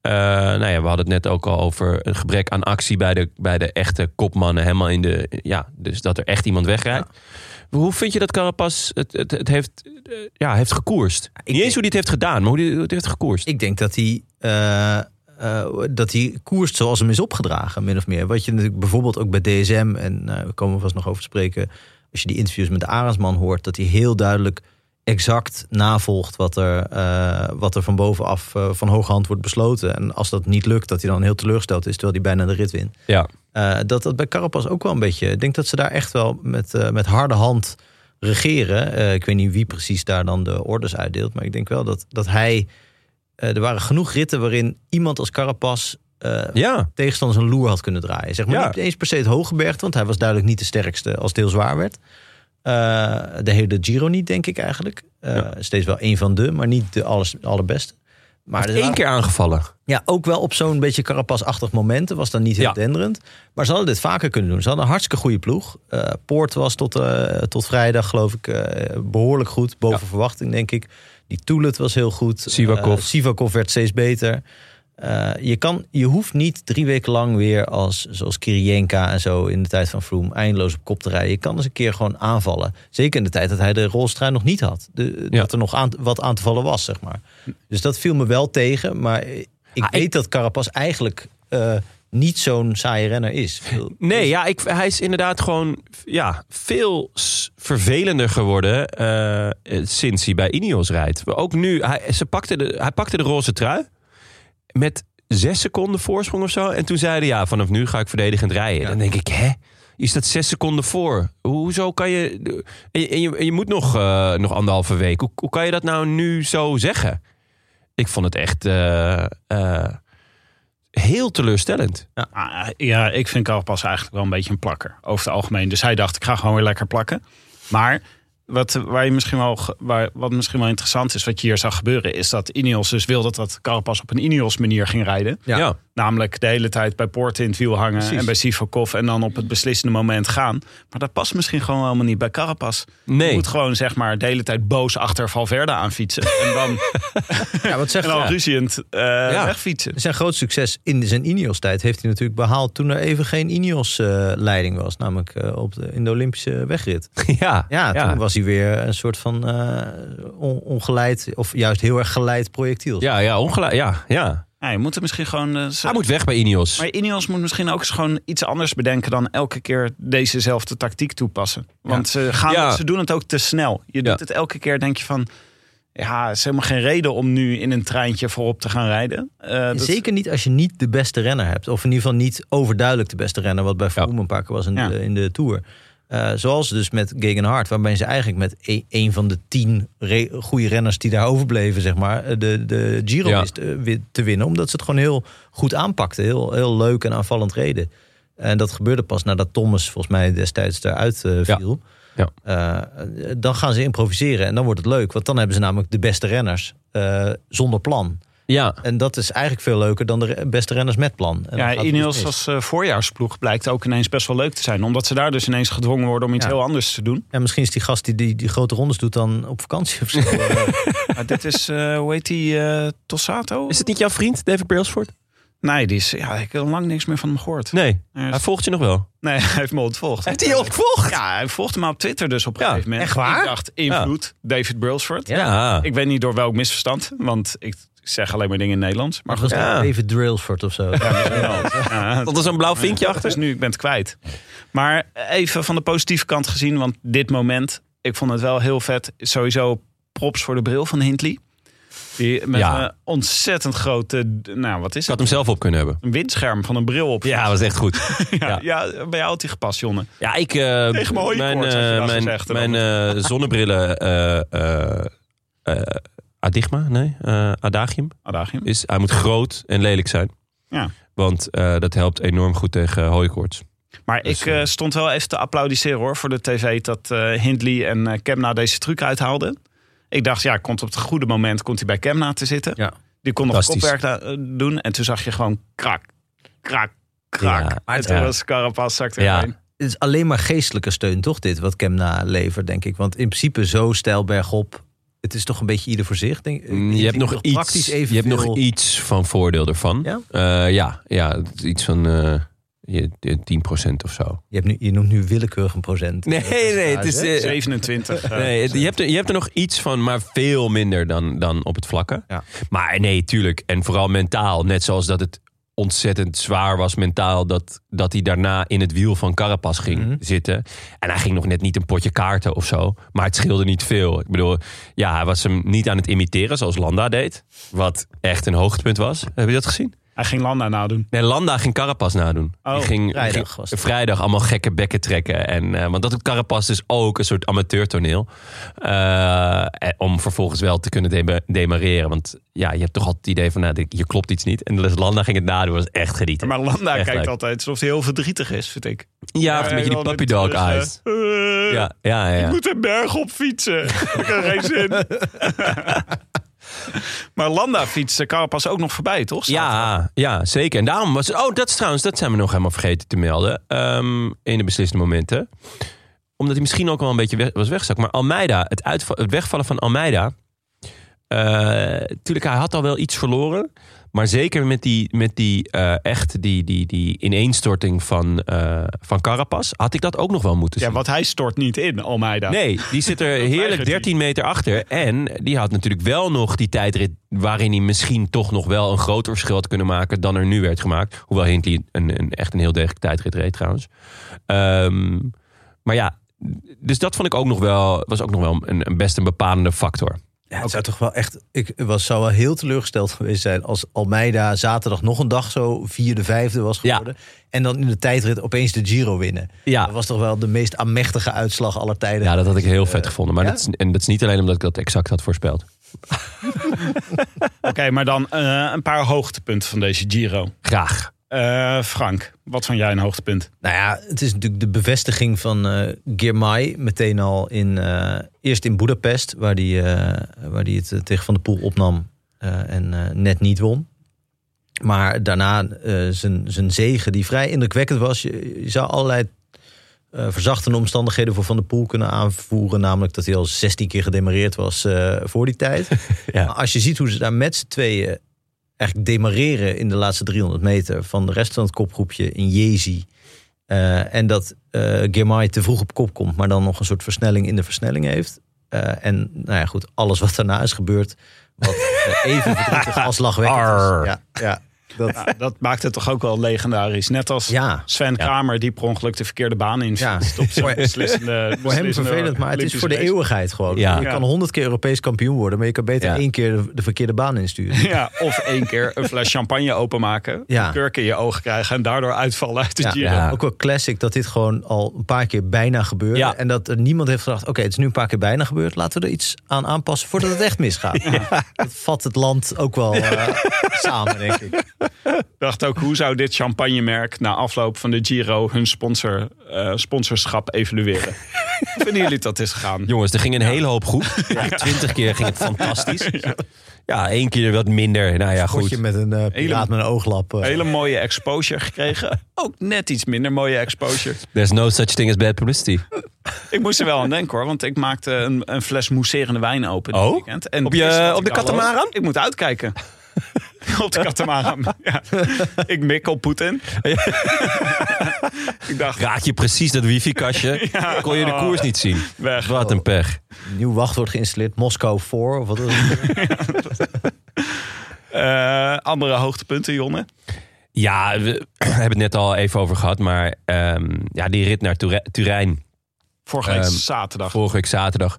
Eh, nou ja, we hadden het net ook al over een gebrek aan actie bij de, bij de echte kopmannen. Helemaal in de. Ja, dus dat er echt iemand wegrijdt. Hoe vind je dat Carapaz het, het, het heeft, eh, ja, heeft gekoerst? Niet eens denk- hoe hij het heeft gedaan, maar hoe hij het heeft gekoerst. Ik denk dat hij, dat hij koerst zoals hem is opgedragen, min of meer. Wat je natuurlijk bijvoorbeeld ook bij DSM, en we komen vast nog over te spreken... als je die interviews met de Arendsman hoort... dat hij heel duidelijk exact navolgt wat er, eh, wat er van bovenaf eh, van hoge hand wordt besloten. En als dat niet lukt, dat hij dan heel teleurgesteld is... terwijl hij bijna de rit wint. ja. Eh, dat dat bij Carapaz ook wel een beetje. Ik denk dat ze daar echt wel met, met harde hand regeren. Ik weet niet wie precies daar dan de orders uitdeelt, maar ik denk wel dat, dat hij. er waren genoeg ritten waarin iemand als Carapaz eh ja. tegenstanders een loer had kunnen draaien. Zeg maar Ja. niet eens per se het Hogebergte, want hij was duidelijk niet de sterkste als het heel zwaar werd. Eh, de hele Giro niet, denk ik eigenlijk. Eh, Ja. Steeds wel een van de, maar niet de alles, allerbeste. Maar Eén waren- keer aangevallen. ja, ook wel op zo'n beetje Carapaz-achtig momenten. Was dan niet heel Ja. denderend. Maar ze hadden dit vaker kunnen doen. Ze hadden een hartstikke goede ploeg. Eh, Poort was tot, eh, tot vrijdag, geloof ik, eh, behoorlijk goed. Boven Ja. verwachting, denk ik. Die Toulet was heel goed. Sivakov. Eh, Sivakov werd steeds beter. Eh, je, kan, je hoeft niet drie weken lang weer als zoals Kirienka en zo in de tijd van Froome eindeloos op kop te rijden. Je kan eens een keer gewoon aanvallen. Zeker in de tijd dat hij de rolstrui nog niet had. De, Ja. Dat er nog aan, wat aan te vallen was, zeg maar. Dus dat viel me wel tegen. Maar ik Ah, weet ik- dat Carapaz eigenlijk eh, niet zo'n saaie renner is. Nee, ja, ik, hij is inderdaad gewoon ja, veel vervelender geworden eh, sinds hij bij Ineos rijdt. Ook nu, hij, ze pakte de, hij pakte de roze trui met zes seconden voorsprong of zo. En toen zeiden ja, vanaf nu ga ik verdedigend rijden. Ja. Dan denk ik, hè? Je staat zes seconden voor. Hoezo kan je... En je, en je, moet nog, eh, nog anderhalve week. Hoe, hoe kan je dat nou nu zo zeggen? Ik vond het echt eh, eh, heel teleurstellend. Ah, ja, ik vind Carapaz eigenlijk wel een beetje een plakker. Over het algemeen. Dus hij dacht, ik ga gewoon weer lekker plakken. Maar wat, waar je misschien wel, waar, wat misschien wel interessant is, wat je hier zag gebeuren, is dat Ineos dus wilde dat Carapaz op een Ineos manier ging rijden. Ja. ja. Namelijk de hele tijd bij Poorten in het wiel hangen Precies. en bij Sivakov en dan op het beslissende moment gaan. Maar dat past misschien gewoon helemaal niet bij Carapaz. Je moet gewoon zeg maar de hele tijd boos achter Valverde aanfietsen. en dan, Ja, wat zegt en dan ja. ruziend eh, wegfietsen. Zijn groot succes in zijn Ineos-tijd heeft hij natuurlijk behaald... toen er even geen Ineos-leiding was. Namelijk eh, op de, in de Olympische wegrit. Ja, Ja, toen was hij weer een soort van eh, on- ongeleid... of juist heel erg geleid projectiel. Ja, ja, ongelijk. Ja, ja. Ja, je moet er misschien gewoon... eh, Hij moet weg bij Ineos. Maar Ineos moet misschien ook eens gewoon iets anders bedenken dan elke keer dezezelfde tactiek toepassen. Want ze, gaan, Ja. ze doen het ook te snel. Je Ja. doet het elke keer, denk je van. Ja, het is helemaal geen reden om nu in een treintje voorop te gaan rijden. Eh, dat- Zeker niet als je niet de beste renner hebt. Of in ieder geval niet overduidelijk de beste renner. Wat bij Froome een paar keer was in, Ja. de, in de Tour. Eh, zoals dus met Gegenhard. Waarbij ze eigenlijk met e- een van de tien re- goede renners die daar overbleven. Zeg maar, eh, de, de Giro Ja. wist eh, te winnen. Omdat ze het gewoon heel goed aanpakten. Heel, heel leuk en aanvallend reden. En dat gebeurde pas nadat Thomas volgens mij destijds eruit Ja. viel. Ja. Eh, dan gaan ze improviseren en dan wordt het leuk. Want dan hebben ze namelijk de beste renners zonder plan. Ja, En dat is eigenlijk veel leuker dan de beste renners met plan. En ja, Ineos als eh, voorjaarsploeg blijkt ook ineens best wel leuk te zijn. Omdat ze daar dus ineens gedwongen worden om iets Ja. heel anders te doen. Ja, misschien is die gast die, die die grote rondes doet dan op vakantie of zo. Maar dit is, eh, hoe heet die, eh, Tossato? is het niet jouw vriend, David Brailsford? Nee, die is, ja, ik heb lang niks meer van hem gehoord. Nee, is- hij volgt je nog wel. Nee, hij heeft me ontvolgd. Heeft hij je opgevolgd? Ja, hij volgde me op Twitter dus op een Ja, gegeven moment. echt waar? Ik dacht, invloed, David Brailsford. Ja. Ik weet niet door welk misverstand, want ik zeg alleen maar dingen in het Nederlands. Maar goed, Ja. dat David Drillsford of zo. ja, Tot er zo'n blauw vinkje achter. Dus nu, ik ben het kwijt. Maar even van de positieve kant gezien, want dit moment, ik vond het wel heel vet. Sowieso props voor de bril van Hindley. Die met Ja. een ontzettend grote, nou wat is Ik had het? hem zelf op kunnen hebben. Een windscherm van een bril op. Ja, dat was echt goed. ja, ja. bij jou had hij gepast, Jonne. Ja, ik... eh, mijn je eh, dat mijn, gezegd, en mijn eh, zonnebrillen... Adigma? Nee, eh, Adagium. Adagium. Is, hij moet groot en lelijk zijn. Ja. Want eh, dat helpt enorm goed tegen hooikoorts. Maar Dus, ik eh, stond wel even te applaudisseren hoor voor de tv dat eh, Hindley en Kemna deze truc uithaalden. Ik dacht, ja, komt op het goede moment komt hij bij Kemna te zitten. Ja. Die kon nog kopwerk da- doen. En toen zag je gewoon krak, krak, krak. Ja, en toen ja. was Carapaz zakte Ja. erheen. Het is alleen maar geestelijke steun, toch dit, wat Kemna levert, denk ik. Want in principe zo stijl bergop het is toch een beetje ieder voor zich. Denk, ik Mm, Je hebt, denk nog praktisch iets, je hebt nog iets van voordeel ervan. Ja? Eh, ja, ja, iets van eh, je- je 10% of zo. Je, hebt nu, je noemt nu willekeurig een procent. Nee, nee, het is, hè? eh, 27. eh, Nee, het- je, hebt er, je hebt er nog iets van, maar veel minder dan, dan op het vlakke. Ja. Maar nee, tuurlijk. En vooral mentaal. Net zoals dat het ontzettend zwaar was mentaal... dat, dat hij daarna in het wiel van Carapaz ging Mhm. zitten. En hij ging nog net niet een potje kaarten of zo. Maar het scheelde niet veel. Ik bedoel, ja, hij was hem niet aan het imiteren zoals Landa deed. Wat echt een hoogtepunt was. Heb je dat gezien? Hij ging Landa nadoen. Nee, Landa ging Carapaz nadoen. Oh, die ging, vrijdag ging- was het. vrijdag allemaal gekke bekken trekken. En, eh, want dat doet Carapaz dus ook, een soort amateurtoneel. Eh, en om vervolgens wel te kunnen dema- demareren. Want ja, je hebt toch altijd het idee van, nou, hier klopt iets niet. En dus Landa ging het nadoen, was echt genieten. Maar Landa Echt kijkt leuk. altijd alsof hij heel verdrietig is, vind ik. ja, of een beetje die puppy dog terug, eh, eyes. Ja, ja, ja. Ik moet een berg op fietsen. Ik heb geen zin. maar Landa fietste Carapaz ook nog voorbij, toch? Ja, ja, zeker. En daarom was Oh, dat is trouwens, dat zijn we nog helemaal vergeten te melden. ehm, in de beslissende momenten. Omdat hij misschien ook wel een beetje weg, was weggezakt. Maar Almeida, het, het wegvallen van Almeida. Natuurlijk, hij had al wel iets verloren. Maar zeker met die, met die eh, echt die, die, die ineenstorting van, eh van Carapaz. Had ik dat ook nog wel moeten zien. Ja, want hij stort niet in, Almeida. Nee, die zit er heerlijk weigert hij. 13 meter achter. En die had natuurlijk wel nog die tijdrit... waarin hij misschien toch nog wel een groter verschil had kunnen maken... dan er nu werd gemaakt. Hoewel Hindley een, een, echt een heel degelijk tijdrit reed trouwens. Ehm, maar ja, dus dat vond ik ook nog wel... was ook nog wel een, een best een bepalende factor. Ja, het zou toch wel echt. Ik was, zou wel heel teleurgesteld geweest zijn als Almeida zaterdag nog een dag zo vierde, vijfde was Ja. geworden. En dan in de tijdrit opeens de Giro winnen. Ja. Dat was toch wel de meest aanmächtige uitslag aller tijden. Ja, dat had ik heel vet gevonden. Maar ja? dat is, en dat is niet alleen omdat ik dat exact had voorspeld. Oké, maar dan eh, een paar hoogtepunten van deze Giro. Graag. Eh, Frank, wat vond jij een hoogtepunt? Nou ja, het is natuurlijk de bevestiging van Girmay meteen al in eh, eerst in Budapest, waar hij waar die het tegen Van der Poel opnam en net niet won. Maar daarna zijn, zijn zegen, die vrij indrukwekkend was. Je, je zou allerlei verzachtende omstandigheden voor Van der Poel kunnen aanvoeren. Namelijk dat hij al 16 keer gedemareerd was voor die tijd. Ja. Maar als je ziet hoe ze daar met z'n tweeën eigenlijk demareren in de laatste 300 meter van de rest van het kopgroepje in Jezi. Eh, en dat Girmay te vroeg op kop komt, maar dan nog een soort versnelling in de versnelling heeft. Eh, en nou ja, goed, alles wat daarna is gebeurd, wat even verdrietig als lachwekkend is. Ja, ja, dat, Ja, dat maakt het toch ook wel legendarisch. Net als ja. Sven Kramer die per ongeluk de verkeerde baan in Ja. op zijn beslissende, Voor hem vervelend, maar het is voor de eeuwigheid gewoon. Ja. Je kan honderd keer Europees kampioen worden, maar je kan beter Ja. één keer de, de verkeerde baan insturen. Ja, of één keer een fles champagne openmaken, Ja. een kurk in je ogen krijgen en daardoor uitvallen uit de Ja, Giro. Ja. Ook wel classic dat dit gewoon al een paar keer bijna gebeurde. Ja. En dat er niemand heeft gedacht, oké, het is nu een paar keer bijna gebeurd. Laten we er iets aan aanpassen voordat het echt misgaat. Dat vat het land ook wel eh, samen, denk ik. Ik dacht ook, hoe zou dit champagnemerk na afloop van de Giro hun sponsor, eh, sponsorschap evalueren? Hoe vinden jullie dat is gegaan? Jongens, er ging een hele hoop goed. Twintig keer ging het fantastisch. Ja, één keer wat minder. Nou ja, goed. met een eh piraat met een ooglap. eh. Hele mooie exposure gekregen. Ook net iets minder mooie exposure. There's no such thing as bad publicity. Ik moest er wel aan denken hoor, want ik maakte een, een fles mousserende wijn open dit Oh? weekend. En Op je- op de katamaran? Ik moet uitkijken. op de katamaran. Ja. Ik mik op Poetin. ik dacht, Raak je precies dat wifi-kastje, kon je de koers niet zien. weg. Wat een pech. Nieuw wachtwoord geïnstalleerd, Moskou 4. Of wat is het? Eh, andere hoogtepunten, Jonne? Ja, we hebben het net al even over gehad. Maar ehm, ja, die rit naar Ture- Turijn Vorige week Ehm, zaterdag. vorige week zaterdag.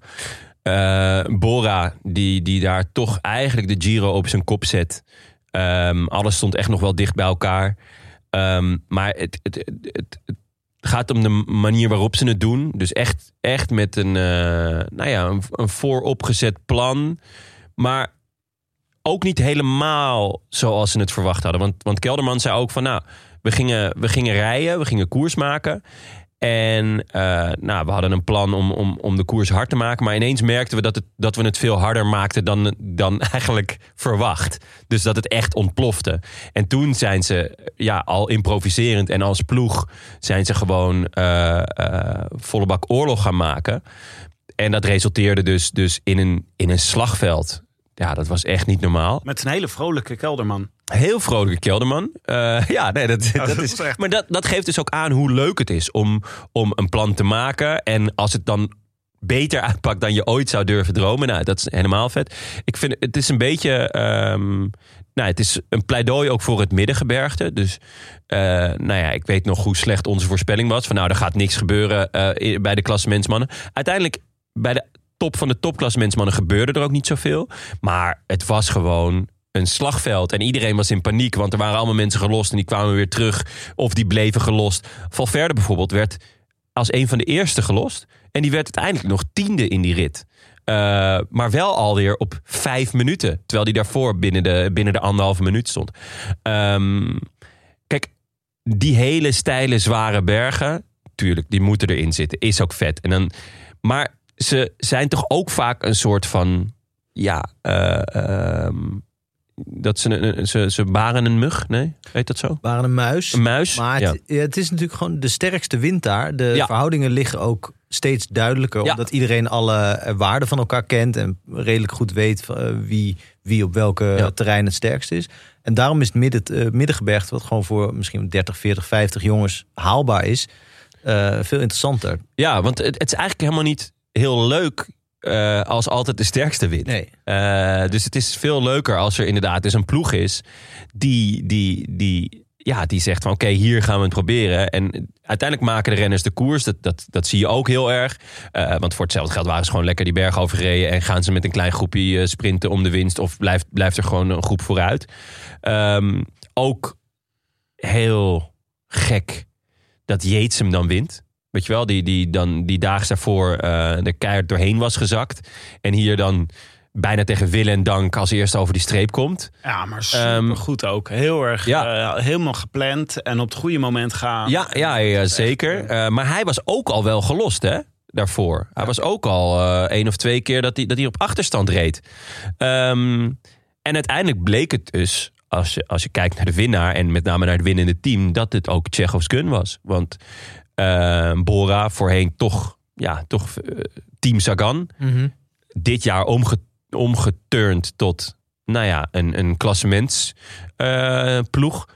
Eh, Bora, die, die daar toch eigenlijk de Giro op zijn kop zet. Ehm, alles stond echt nog wel dicht bij elkaar. Ehm, maar het, het, het, gaat om de manier waarop ze het doen. Dus echt, echt met een, eh, nou ja, een, een vooropgezet plan. Maar ook niet helemaal zoals ze het verwacht hadden. Want, want Kelderman zei ook van, nou, we gingen, we gingen rijden, we gingen koers maken. En eh, nou, we hadden een plan om, om, om de koers hard te maken. Maar ineens merkten we dat, het, dat we het veel harder maakten dan, dan eigenlijk verwacht. Dus dat het echt ontplofte. En toen zijn ze ja, al improviserend en als ploeg zijn ze gewoon eh, eh, volle bak oorlog gaan maken. En dat resulteerde dus, dus in, een, in een slagveld. Ja, dat was echt niet normaal. Met een hele vrolijke kelderman. Heel vrolijke kelderman. Eh, ja, nee, dat, dat, dat is. echt- Maar dat, dat geeft dus ook aan hoe leuk het is om, om een plan te maken. En als het dan beter uitpakt dan je ooit zou durven dromen. Nou, dat is helemaal vet. Ik vind het is een beetje. ehm, nou, het is een pleidooi ook voor het middengebergte. Dus, eh, nou ja, ik weet nog hoe slecht onze voorspelling was. Van nou, er gaat niks gebeuren eh, bij de klassementsmannen. Uiteindelijk, bij de top van de topklassementsmannen gebeurde er ook niet zoveel. Maar het was gewoon een slagveld. En iedereen was in paniek, want er waren allemaal mensen gelost... en die kwamen weer terug of die bleven gelost. Valverde bijvoorbeeld werd als een van de eerste gelost. En die werd uiteindelijk nog tiende in die rit. Eh, maar wel alweer op vijf minuten. Terwijl die daarvoor binnen de, binnen de anderhalve minuut stond. Ehm, kijk, die hele steile, zware bergen... tuurlijk, die moeten erin zitten. Is ook vet. En dan, maar ze zijn toch ook vaak een soort van... ja, eh, ehm, dat ze, ze, ze baren een mug. Nee, weet dat zo? waren een muis. Een muis. Maar ja. het, het is natuurlijk gewoon de sterkste wind daar. De Ja. verhoudingen liggen ook steeds duidelijker. Ja. Omdat iedereen alle waarden van elkaar kent. En redelijk goed weet eh, wie, wie op welke terrein het sterkst is. En daarom is het midden, eh, middengebergte, wat gewoon voor misschien 30, 40, 50 jongens haalbaar is, veel interessanter. Ja, want het, het is eigenlijk helemaal niet heel leuk eh, als altijd de sterkste wint. Nee. Eh, dus het is veel leuker als er inderdaad dus een ploeg is die, die, die, ja, die zegt van oké, hier gaan we het proberen. En uiteindelijk maken de renners de koers. Dat, dat, dat zie je ook heel erg. Eh, want voor hetzelfde geld waren ze gewoon lekker die berg overgereden. En gaan ze met een klein groepje sprinten om de winst. Of blijft, blijft er gewoon een groep vooruit. Ehm, ook heel gek dat Yates hem dan wint. Weet je wel, die, die dan die daags daarvoor eh de keihard doorheen was gezakt. En hier dan bijna tegen wil en dank als eerste over die streep komt. Ja, maar super Ehm, goed ook. Heel erg, ja. eh, helemaal gepland en op het goede moment gaan. Ja, ja, ja zeker. Eh, maar hij was ook al wel gelost, hè? Daarvoor. Hij was ook al eh één of twee keer dat hij, dat hij op achterstand reed. Ehm, en uiteindelijk bleek het dus, als je, als je kijkt naar de winnaar... en met name naar het winnende team... dat het ook Tsjechovs gun was. Want Bora, voorheen toch, ja, toch eh, team Sagan... dit jaar omge, omgeturnd tot, nou ja, een, een klassementsploeg.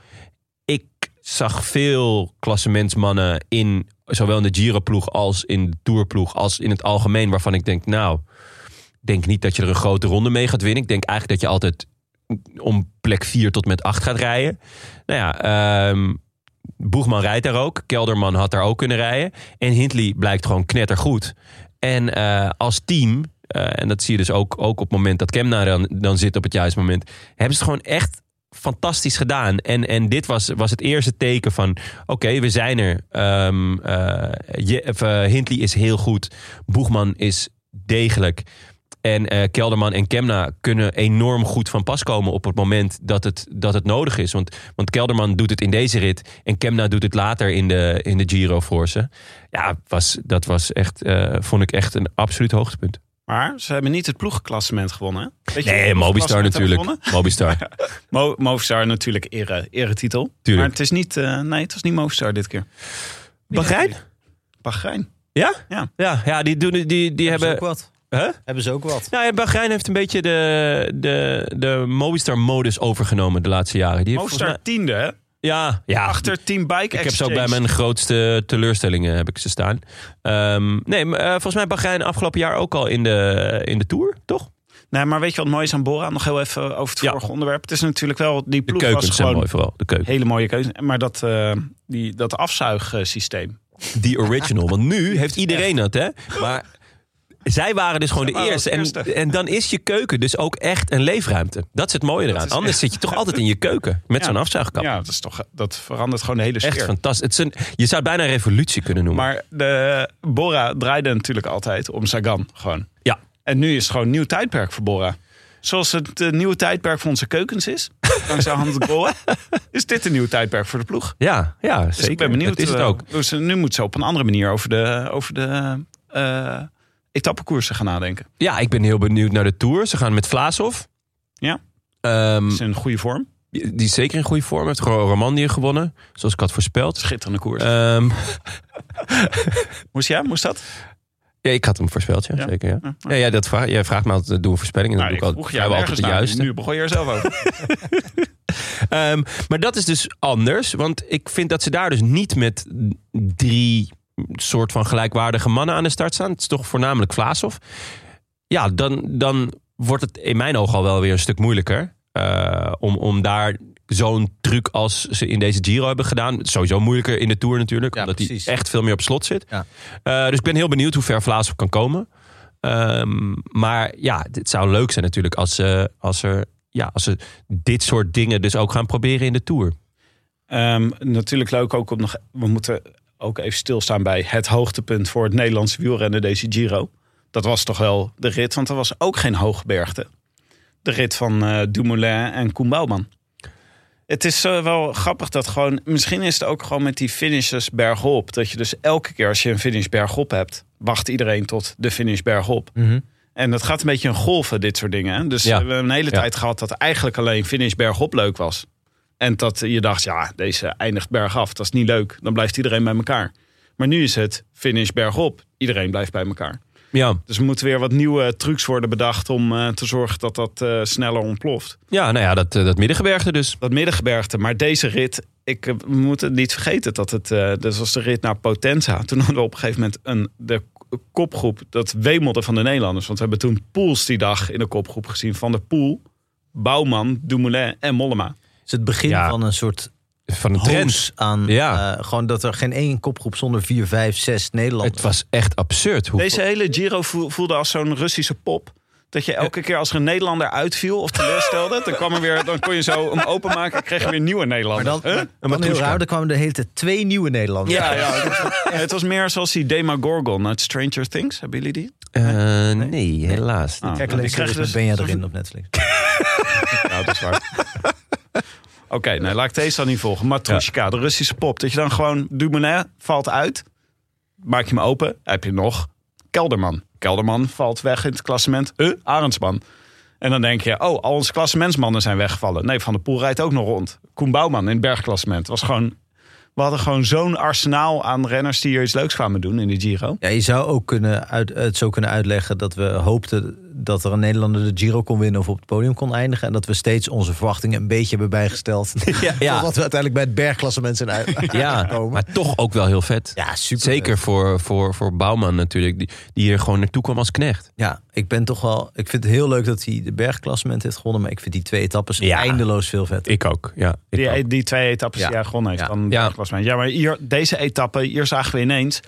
ik zag veel klassementsmannen in, zowel in de Giro-ploeg als in de Tourploeg, als in het algemeen, waarvan ik denk, nou, denk niet dat je er een grote ronde mee gaat winnen. Ik denk eigenlijk dat je altijd om plek 4 tot met 8 gaat rijden. Nou ja, ehm, Boegman rijdt daar ook. Kelderman had daar ook kunnen rijden. En Hindley blijkt gewoon knettergoed. En eh, als team, eh, en dat zie je dus ook, ook op het moment dat Kemna dan, dan zit op het juiste moment, hebben ze gewoon echt fantastisch gedaan. En, en dit was, was het eerste teken van, oké, we zijn er. Ehm, eh, je, is heel goed. Boegman is degelijk. En eh, Kelderman en Kemna kunnen enorm goed van pas komen op het moment dat het, dat het nodig is. Want, want Kelderman doet het in deze rit en Kemna doet het later in de, in de Giro voor ze. Ja, was, dat was echt, eh, vond ik echt een absoluut hoogtepunt. Maar ze hebben niet het ploegklassement gewonnen. Weet je Nee, Mobistar natuurlijk. Mobistar. Mo Movistar natuurlijk ere, eretitel. Tuurlijk. Maar het is niet, eh, nee, het was niet Movistar dit keer. Bahrein? Bahrein. Ja? Ja. Ja, ja die, doen, die, die Hebben hebben... ook wat? Huh? Hebben ze ook wat? Nou ja, Bahrein heeft een beetje de, de, de Movistar-modus overgenomen de laatste jaren. Die Movistar tiende, hè? ja, ja, Achter Team Bike Ik heb ze Exchange. ook bij mijn grootste teleurstellingen heb ik ze staan. Ehm, nee, maar, eh, volgens mij Bahrein afgelopen jaar ook al in de, in de Tour, toch? Nee, maar weet je wat mooi is aan Bora? Nog heel even over het Ja. vorige onderwerp. Het is natuurlijk wel, die De ploeg was keukens zijn gewoon mooi vooral, de keuken. hele mooie keuze. Maar dat, eh, die, dat afzuigsysteem. Die original, want nu heeft iedereen dat, hè? Maar zij waren dus gewoon de eerste. En, en dan is je keuken dus ook echt een leefruimte. Dat is het mooie eraan. Anders echt- zit je toch altijd in je keuken met Ja. zo'n afzuigkap. Ja, dat, is toch, dat verandert gewoon de hele sfeer. Echt fantastisch. Het is een, je zou het bijna een revolutie kunnen noemen. Maar de Bora draaide natuurlijk altijd om Sagan. Gewoon. ja, En nu is het gewoon een nieuw tijdperk voor Bora. Zoals het eh, nieuwe tijdperk voor onze keukens is. Dankzij Hans de. Is dit een nieuw tijdperk voor de ploeg. ja, ja Dus zeker. ik ben benieuwd. Dat is het eh, ook. Dus nu moet ze op een andere manier over de, over de eh etappekoersen gaan nadenken. Ja, ik ben heel benieuwd naar de Tour. Ze gaan met Vlaasov. Ja. Ehm, Is in goede vorm. die is zeker in goede vorm. Heeft Ro- Romandie gewonnen, zoals ik had voorspeld. Schitterende koers. Ehm, moest ja, moest dat? Ja, ik had hem voorspeld, ja, Ja. zeker. Ja. Ja. Ja, ja, dat vraag, jij vraagt me altijd, doe een voorspelling. En Nou, doe ik altijd, altijd de juiste. Nu begon je er zelf over. Ehm, maar dat is dus anders. Want ik vind dat ze daar dus niet met drie soort van gelijkwaardige mannen aan de start staan. Het is toch voornamelijk Vlaasov. Ja, dan, dan wordt het in mijn ogen al wel weer een stuk moeilijker. eh, om, om daar zo'n truc als ze in deze Giro hebben gedaan. Sowieso moeilijker in de Tour natuurlijk. Ja, omdat precies. hij echt veel meer op slot zit. Ja. Eh, dus ik ben heel benieuwd hoe ver Vlaasov kan komen. Ehm, maar ja, het zou leuk zijn natuurlijk als, ze als, er, ja, als ze dit soort dingen dus ook gaan proberen in de Tour. Ehm, natuurlijk leuk ook om nog. We moeten ook even stilstaan bij het hoogtepunt voor het Nederlandse wielrennen, deze Giro. Dat was toch wel de rit, want er was ook geen hoogbergte. De rit van eh, Dumoulin en Koen Bouwman. Het is eh, wel grappig dat gewoon. Misschien is het ook gewoon met die finishes bergop. Dat je dus elke keer als je een finish bergop hebt, wacht iedereen tot de finish bergop. En dat gaat een beetje een golven, dit soort dingen. Dus Ja. we hebben een hele Ja. tijd gehad dat eigenlijk alleen finish bergop leuk was. En dat je dacht, ja, deze eindigt bergaf. Dat is niet leuk. Dan blijft iedereen bij elkaar. Maar nu is het finish bergop. Iedereen blijft bij elkaar. Ja, Dus er moeten weer wat nieuwe trucs worden bedacht om eh, te zorgen dat dat eh, sneller ontploft. ja nou ja, dat, eh, dat middengebergte dus. Dat middengebergte. Maar deze rit, ik, we moeten niet vergeten dat het, dat was de rit naar Potenza. Toen hadden we op een gegeven moment een, de kopgroep, dat wemelde van de Nederlanders. Want we hebben toen Poels die dag in de kopgroep gezien. Van de Poel, Bouwman, Dumoulin en Mollema. Het is het begin Ja. van een soort Van een trend. aan. Ja. eh, gewoon dat er geen één kopgroep zonder vier, vijf, zes Nederlanders. Het was echt absurd. Hoe, Deze hele Giro voel- voelde als zo'n Russische pop. Dat je elke keer als er een Nederlander uitviel of teleurstelde, dan, kwam er weer, dan kon je zo hem openmaken en kreeg je weer nieuwe maar Nederlanders. dan, Huh? dan heel Matrushka. raar, er kwamen de hele tijd twee nieuwe Nederlanders. Ja, ja, het was, het was meer zoals die Demagorgon uit Stranger Things. Hebben jullie die? Eh, nee, helaas. Ah, Kijk alleen dus dus- ben jij erin op Netflix. Nou, dat is waar. Oké, nee, laat ik deze dan niet volgen. Matrushka, de Russische pop. Dat je dan gewoon, Dumoulin valt uit. Maak je hem open, heb je nog Kelderman. Kelderman valt weg in het klassement. Eh, Arendsman. En dan denk je, oh, al onze klassementsmannen zijn weggevallen. Nee, Van der Poel rijdt ook nog rond. Koen Bouwman in het bergklassement. Was gewoon, we hadden gewoon zo'n arsenaal aan renners die hier iets leuks kwamen doen in de Giro. Ja, je zou ook kunnen uit, het zo kunnen uitleggen dat we hoopten dat er een Nederlander de Giro kon winnen of op het podium kon eindigen. En dat we steeds onze verwachtingen een beetje hebben bijgesteld. Ja, ja. Totdat we uiteindelijk bij het bergklassement zijn uit- Ja, uitgekomen. maar toch ook wel heel vet. Ja, super. Zeker voor, voor, voor Bouwman natuurlijk, die, die hier gewoon naartoe kwam als knecht. Ja, ik ben toch wel. Ik vind het heel leuk dat hij de bergklassement heeft gewonnen. Maar ik vind die twee etappes Ja. eindeloos veel vet. Ik ook, ja. Ik Die, ook. die twee etappes Ja. die hij gewonnen heeft. Ja. Ja. bergklassement. ja, maar hier, deze etappe, hier zagen we ineens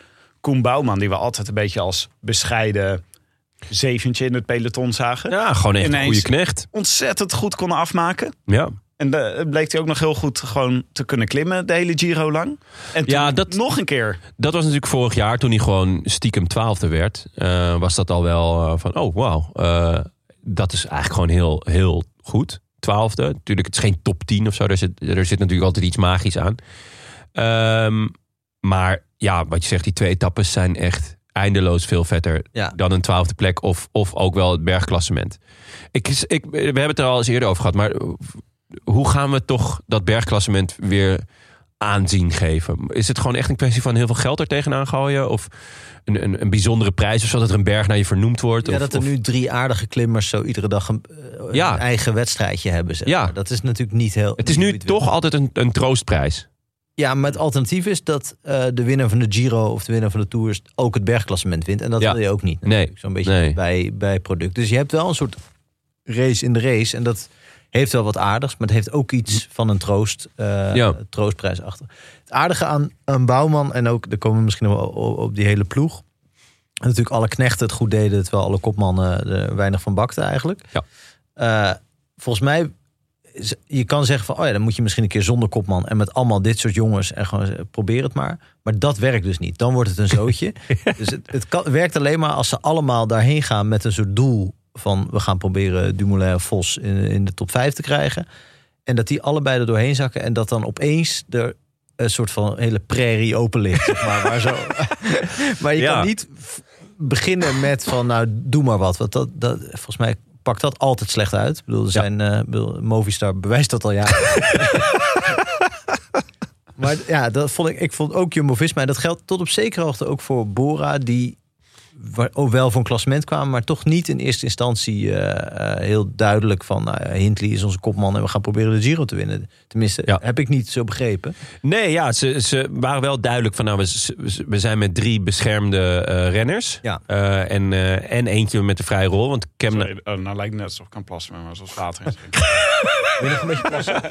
Koen Bouwman, die we altijd een beetje als bescheiden zeventje in het peloton zagen. Ja, gewoon echt een goede knecht. Ontzettend goed konden afmaken. Ja. En de, bleek hij ook nog heel goed gewoon te kunnen klimmen de hele Giro lang. En toen Ja, dat- nog een keer. Dat was natuurlijk vorig jaar toen hij gewoon stiekem twaalfde werd. eh, was dat al wel eh, van, oh wauw, eh, dat is eigenlijk gewoon heel, heel goed. Twaalfde. Natuurlijk, het is geen top 10 of zo. Er zit, er zit natuurlijk altijd iets magisch aan. Ehm, maar ja, wat je zegt, die twee etappes zijn echt eindeloos veel vetter Ja. dan een twaalfde plek of, of ook wel het bergklassement. Ik, ik, we hebben het er al eens eerder over gehad, maar hoe gaan we toch dat bergklassement weer aanzien geven? Is het gewoon echt een kwestie van heel veel geld er tegenaan gooien? Of een, een, een bijzondere prijs? Of zodat er een berg naar je vernoemd wordt? Ja, of, dat er of- nu drie aardige klimmers zo iedere dag een, eh, Ja. eigen wedstrijdje hebben. Zeg Ja. Dat is natuurlijk niet heel. het is nu het toch altijd een, een troostprijs. Ja, maar het alternatief is dat eh, de winnaar van de Giro of de winnaar van de Tours ook het bergklassement wint. En dat Ja. wil je ook niet. Nee. Zo'n beetje Nee. bij, bij product. Dus je hebt wel een soort race in de race. En dat heeft wel wat aardigs, maar het heeft ook iets van een troost, eh, Ja. troostprijs achter. Het aardige aan een bouwman, en ook, daar komen we misschien wel op, op die hele ploeg. En natuurlijk alle knechten het goed deden, terwijl alle kopmannen er weinig van bakten eigenlijk. Ja. Eh, volgens mij, je kan zeggen van, oh ja, dan moet je misschien een keer zonder kopman en met allemaal dit soort jongens en gewoon zeggen, probeer het maar. Maar dat werkt dus niet. Dan wordt het een zootje. dus het, het kan, werkt alleen maar als ze allemaal daarheen gaan met een soort doel van, we gaan proberen Dumoulin en Vos in, in de top 5 te krijgen. En dat die allebei er doorheen zakken en dat dan opeens er een soort van hele prairie open ligt. Zeg maar, waar zo, maar je Ja. kan niet beginnen met van, nou, doe maar wat. Want dat, dat, volgens mij pakt dat altijd slecht uit. Ik bedoel, er zijn, eh, Movistar bewijst dat al jaren. maar ja, dat vond ik, ik vond ook Jumbo-Visma. En dat geldt tot op zekere hoogte ook voor Bora, die ook wel voor een klassement kwamen, maar toch niet in eerste instantie eh, eh, heel duidelijk van nou, ja, Hindley is onze kopman en we gaan proberen de Giro te winnen. Tenminste, Ja. heb ik niet zo begrepen. Nee, ja, ze, ze waren wel duidelijk van nou, we, we zijn met drie beschermde eh, renners. Ja. Eh, en, eh, en eentje met de vrije rol. Want Kemna, Sorry, nou lijkt net alsof ik kan plassen, maar zoals water in. Wil je nog een beetje plassen?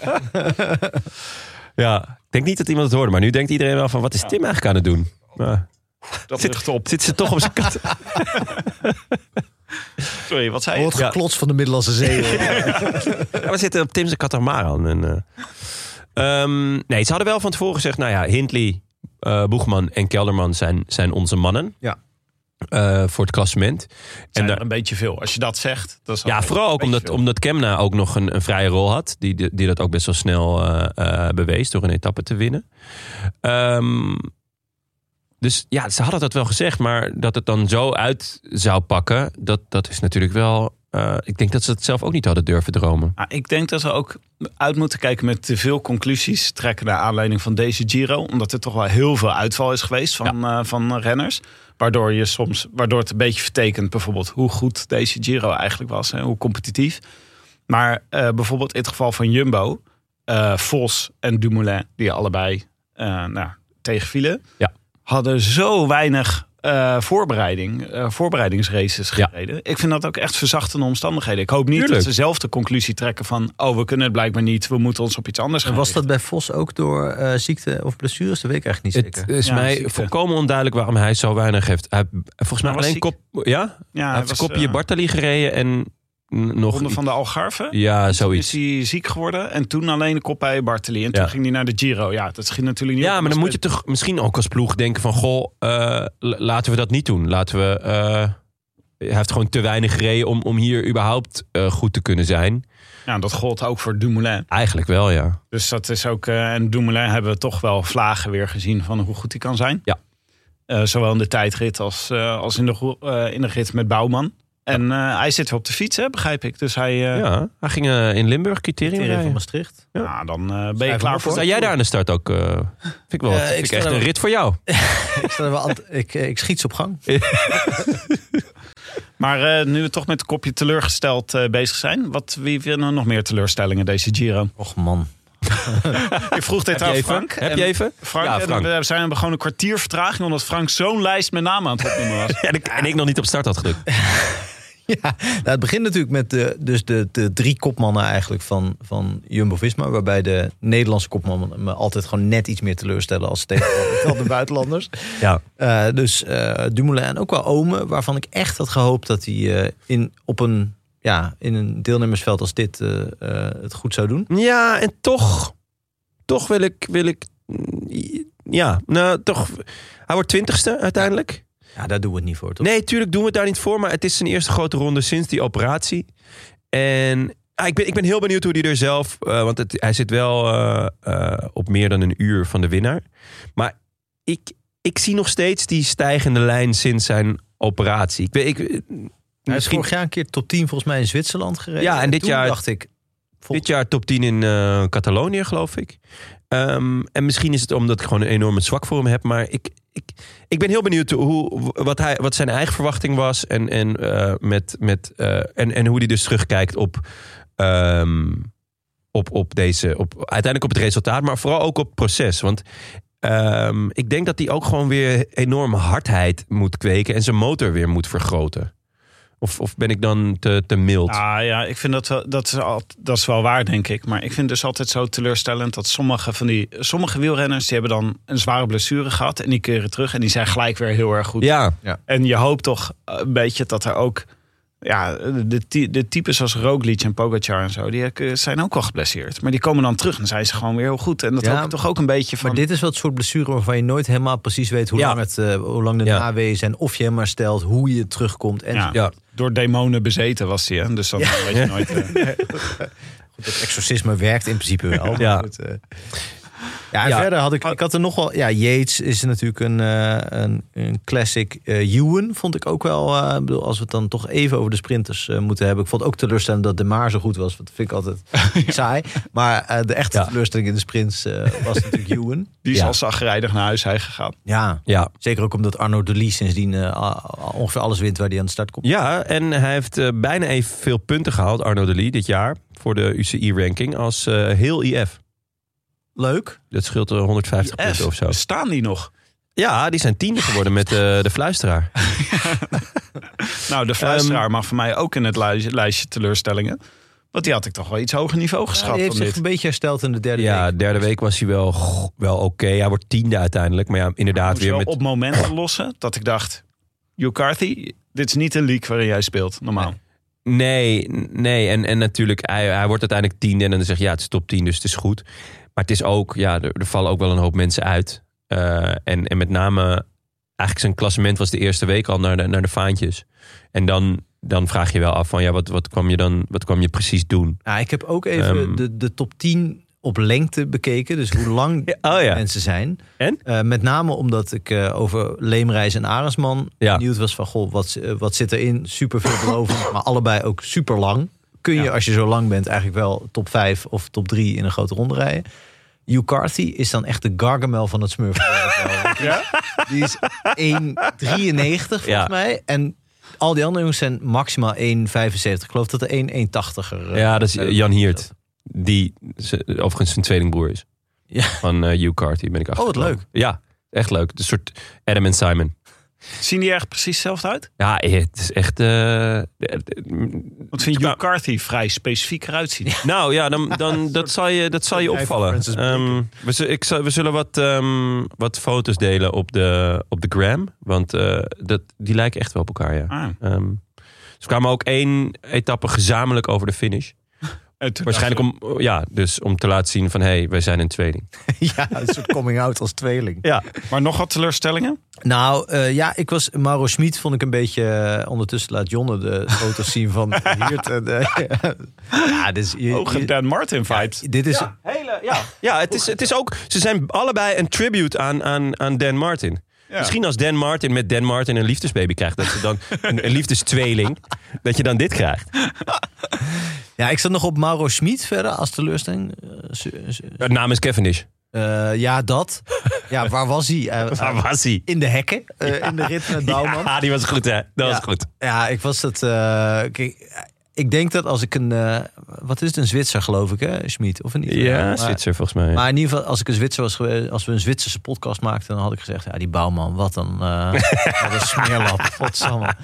ja, ik denk niet dat iemand het hoorde, maar nu denkt iedereen wel van wat is Tim eigenlijk aan het doen? Maar, Dat Zit- op. zit ze toch op zijn kat? Sorry, wat zei je? Wordt geklots van de Middellandse Zee. Ja, we zitten op Tim zijn katamaran. En, eh, ehm, nee, ze hadden wel van tevoren gezegd, nou ja, Hindley, eh, Boegman en Kelderman zijn, zijn onze mannen. Ja. Eh, voor het klassement. Zijn En er daar- een beetje veel. Als je dat zegt, dat is Ja, al vooral ook omdat, veel. omdat Kemna ook nog een, een vrije rol had. Die, die, dat ook best wel snel eh, eh, bewees door een etappe te winnen. Ehm, dus ja, ze hadden dat wel gezegd. Maar dat het dan zo uit zou pakken, dat, dat is natuurlijk wel... eh, ik denk dat ze het zelf ook niet hadden durven dromen. Ah, ik denk dat we ook uit moeten kijken met te veel conclusies trekken naar aanleiding van deze Giro. Omdat er toch wel heel veel uitval is geweest van, eh, van renners. Waardoor, je soms, waardoor het een beetje vertekent bijvoorbeeld hoe goed deze Giro eigenlijk was. En hoe competitief. Maar eh, bijvoorbeeld in het geval van Jumbo, Vos en Dumoulin, die allebei nou, tegenvielen. Ja. Hadden zo weinig eh, voorbereiding, eh, voorbereidingsraces Ja. gereden. Ik vind dat ook echt verzachtende omstandigheden. Ik hoop niet Tuurlijk. dat ze zelf de conclusie trekken van... oh, we kunnen het blijkbaar niet, we moeten ons op iets anders gaan was dat bij Vos ook door eh, ziekte of blessures? Dat weet ik eigenlijk niet Het zeker. is Ja, mij ziekte. volkomen onduidelijk waarom hij zo weinig heeft. Hij, volgens mij was alleen ziek. kop... Ja? Ja, hij hij heeft was, kopje Bartali gereden en nog... Ronde van de Algarve. Ja, Toen zoiets. is hij ziek geworden en toen alleen de kop bij Bartoli. En toen Ja. ging hij naar de Giro. Ja, dat schiet natuurlijk niet Ja, maar dan moet je toch misschien ook als ploeg denken van... goh, eh, laten we dat niet doen. Laten we... eh, hij heeft gewoon te weinig gereden om, om hier überhaupt eh, goed te kunnen zijn. Ja, dat gold ook voor Dumoulin. Eigenlijk wel, ja. Dus dat is ook... en Dumoulin hebben we toch wel vlagen weer gezien van hoe goed hij kan zijn. Ja. Zowel in de tijdrit als, als in, de, in de rit met Bouwman. En eh, hij zit weer op de fiets, hè, begrijp ik. Dus hij... eh ja hij ging eh, in Limburg criterium Criterium van rijden. Maastricht. nou, dan eh, ben je klaar voor... Sta jij daar aan de start ook? eh, vind ik wel Ja, vind ik echt een wel- rit voor jou. ik, sta er wel ik, ik schiet ze op gang. Maar eh, nu we toch met het kopje teleurgesteld eh, bezig zijn. Wat, wie vinden nog meer teleurstellingen deze Giro? Och man. Ik vroeg dit aan? Frank. Heb je even? Frank, Ja, en Frank. we zijn gewoon een kwartier vertraging... omdat Frank zo'n lijst met namen aan het opnoemen was. En ik, en ik nog niet op start had gedrukt. Ja, nou, het begint natuurlijk met de, dus de, de drie kopmannen eigenlijk van, van Jumbo-Visma. Waarbij de Nederlandse kopmannen me altijd gewoon net iets meer teleurstellen als tegen de buitenlanders. Ja. Eh, dus eh, Dumoulin en ook wel Ome, waarvan ik echt had gehoopt dat hij eh, in, op een, ja, in een deelnemersveld als dit eh, het goed zou doen. Ja, en toch, toch wil ik, wil ik, ja, nou toch, hij wordt twintigste uiteindelijk. Ja, daar doen we het niet voor, toch? Nee, tuurlijk doen we het daar niet voor, maar het is zijn eerste grote ronde sinds die operatie. En ah, ik, ben, ik ben heel benieuwd hoe hij er zelf, eh, want het, hij zit wel op meer dan een uur van de winnaar. Maar ik, ik zie nog steeds die stijgende lijn sinds zijn operatie. Ik weet, ik, Hij is misschien vorig jaar een keer top 10 volgens mij in Zwitserland gereden. Ja, en dit jaar- dacht ik... Dit jaar top 10 in eh, Catalonië, geloof ik. Ehm, en misschien is het omdat ik gewoon een enorme zwak voor hem heb. Maar ik, ik, ik ben heel benieuwd hoe, wat, hij, wat zijn eigen verwachting was. En, en, eh, met, met, eh, en, en hoe hij dus terugkijkt op, ehm, op, op deze. Op, uiteindelijk op het resultaat, maar vooral ook op het proces. Want ehm, ik denk dat hij ook gewoon weer enorme hardheid moet kweken. En zijn motor weer moet vergroten. Of, of ben ik dan te, te mild? Ah ja, ik vind dat wel, dat is, al, dat is wel waar, denk ik. Maar ik vind het dus altijd zo teleurstellend dat sommige van die sommige wielrenners die hebben dan een zware blessure gehad en die keren terug en die zijn gelijk weer heel erg goed. ja, En je hoopt toch een beetje dat er ook ja, de, de types als Roglic en Pogacar en zo, die eh, zijn ook wel geblesseerd. Maar die komen dan terug en zijn ze gewoon weer heel goed. En dat Ja, toch ook een beetje van. Maar dit is wel het soort blessure waarvan je nooit helemaal precies weet hoe Ja. lang, het, eh, hoe lang de Ja. zijn. Of je hem herstelt, hoe je terugkomt. En ja, Ja. Door demonen bezeten was hij. Hè? Dus dan weet je nooit. eh, het exorcisme werkt in principe wel. Ja. Maar goed, eh, Ja, en Ja. verder had ik, ik had er nog wel... Ja, Yates is natuurlijk een, eh, een, een classic. eh Ewan vond ik ook wel... eh, ik bedoel, als we het dan toch even over de sprinters moeten hebben. Ik vond ook teleurstellend dat De Maar zo goed was. want Dat vind ik altijd saai. Maar de echte Ja. teleurstelling in de sprints eh, was natuurlijk Ewan. Die is Ja. al zagrijdig naar huis heen gegaan. Ja, Ja. zeker ook omdat Arno de Lee sindsdien eh, ongeveer alles wint waar hij aan de start komt. ja, en hij heeft bijna evenveel punten gehaald, Arno de Lee, dit jaar. Voor de UCI-ranking als eh, heel IF. Leuk. Dat scheelt er 150 punten of zo. Staan die nog? Ja, die zijn tiende geworden met eh, de fluisteraar. Nou, de fluisteraar mag voor mij ook in het lijstje, lijstje teleurstellingen. Want die had ik toch wel iets hoger niveau Ja, geschat die heeft dan zich dit. een beetje hersteld in de derde Ja, week. derde week was hij wel, wel oké. Hij wordt tiende uiteindelijk. Maar ja, inderdaad weer wel met... op momenten lossen dat ik dacht... Carthy, dit is niet een league waarin jij speelt, normaal. Nee, nee. En, en natuurlijk, hij, hij wordt uiteindelijk tiende. En dan zeg je, ja, het is top 10, dus het is goed. Maar het is ook, ja, er, er vallen ook wel een hoop mensen uit. Eh, en, en met name, eigenlijk zijn klassement was de eerste week al naar de, naar de vaantjes. En dan, dan vraag je wel af van, ja, wat, wat, kwam je dan, wat kwam je precies doen? Ja, ik heb ook even Ehm. de, de top 10 op lengte bekeken. Dus hoe lang Oh ja. mensen zijn. En? Eh, met name omdat ik eh, over Leemreis en Arendsman Ja. benieuwd was van... Goh, wat, wat zit erin? Super veelbelovend, maar allebei ook super lang. Kun je, Ja. als je zo lang bent, eigenlijk wel top 5 of top 3 in een grote ronde rijden. Hugh Carthy is dan echt de Gargamel van het Smurf. Ja? Die is 1,93 volgens Ja. mij. En al die andere jongens zijn maximaal 1,75. Ik geloof dat er 1,180er... eh, Ja, dat is eh, Jan Hiert. Die overigens zijn tweelingbroer is. Ja. Van Hugh Carty ben ik achter. Oh, wat leuk. Ja, echt leuk. Een soort Adam en Simon. Zien die er echt precies hetzelfde uit? Ja, het is echt... eh, Want vind Hugh Carthy vrij specifiek eruit zien. Nou ja, dan, dan, dat, zal je, dat zal je opvallen. Ehm, we, ik, zal- we zullen wat, ehm, wat foto's delen op de, op de gram. Want eh, dat, die lijken echt wel op elkaar, ja. Ah, Ehm, ze kwamen ook één etappe gezamenlijk over de finish. Waarschijnlijk om, ja, dus om te laten zien van... hé, hey, wij zijn een tweeling. ja, een soort coming out als tweeling. Ja. Maar nog wat teleurstellingen? Nou, eh, ja, ik was... Mauro Schmid vond ik een beetje... eh, ondertussen laat Jonne de foto's zien van Hiert. En, eh, ja, dus, je, Dan Martin fight. dit is... Hele, ja. ja het, is, het is ook... Ze zijn allebei een tribute aan, aan, aan Dan Martin. Ja. Misschien als Dan Martin met Dan Martin een liefdesbaby krijgt... dat ze dan een, een liefdestweeling... dat je dan dit krijgt. Ja, ik zat nog op Mauro Schmid verder als teleurstelling. Eh, su- su- De naam is Cavendish. eh, ja, dat. Ja, waar was hij? Eh, Waar eh, was hij? in de hekken. eh, in de rit met Bouwman. Ja, die was goed, hè? Dat was goed. Ja, ik was het. eh, kijk, ik denk dat als ik een. eh, wat is het? Een Zwitser, geloof ik, hè? Schmid, of een niet? Ja, Maar- Zwitser volgens mij. Maar in ieder geval, als ik een Zwitser was geweest, als we een Zwitserse podcast maakten, dan had ik gezegd: ja, die bouwman, wat een, eh wat een smeerlap. Godsamme.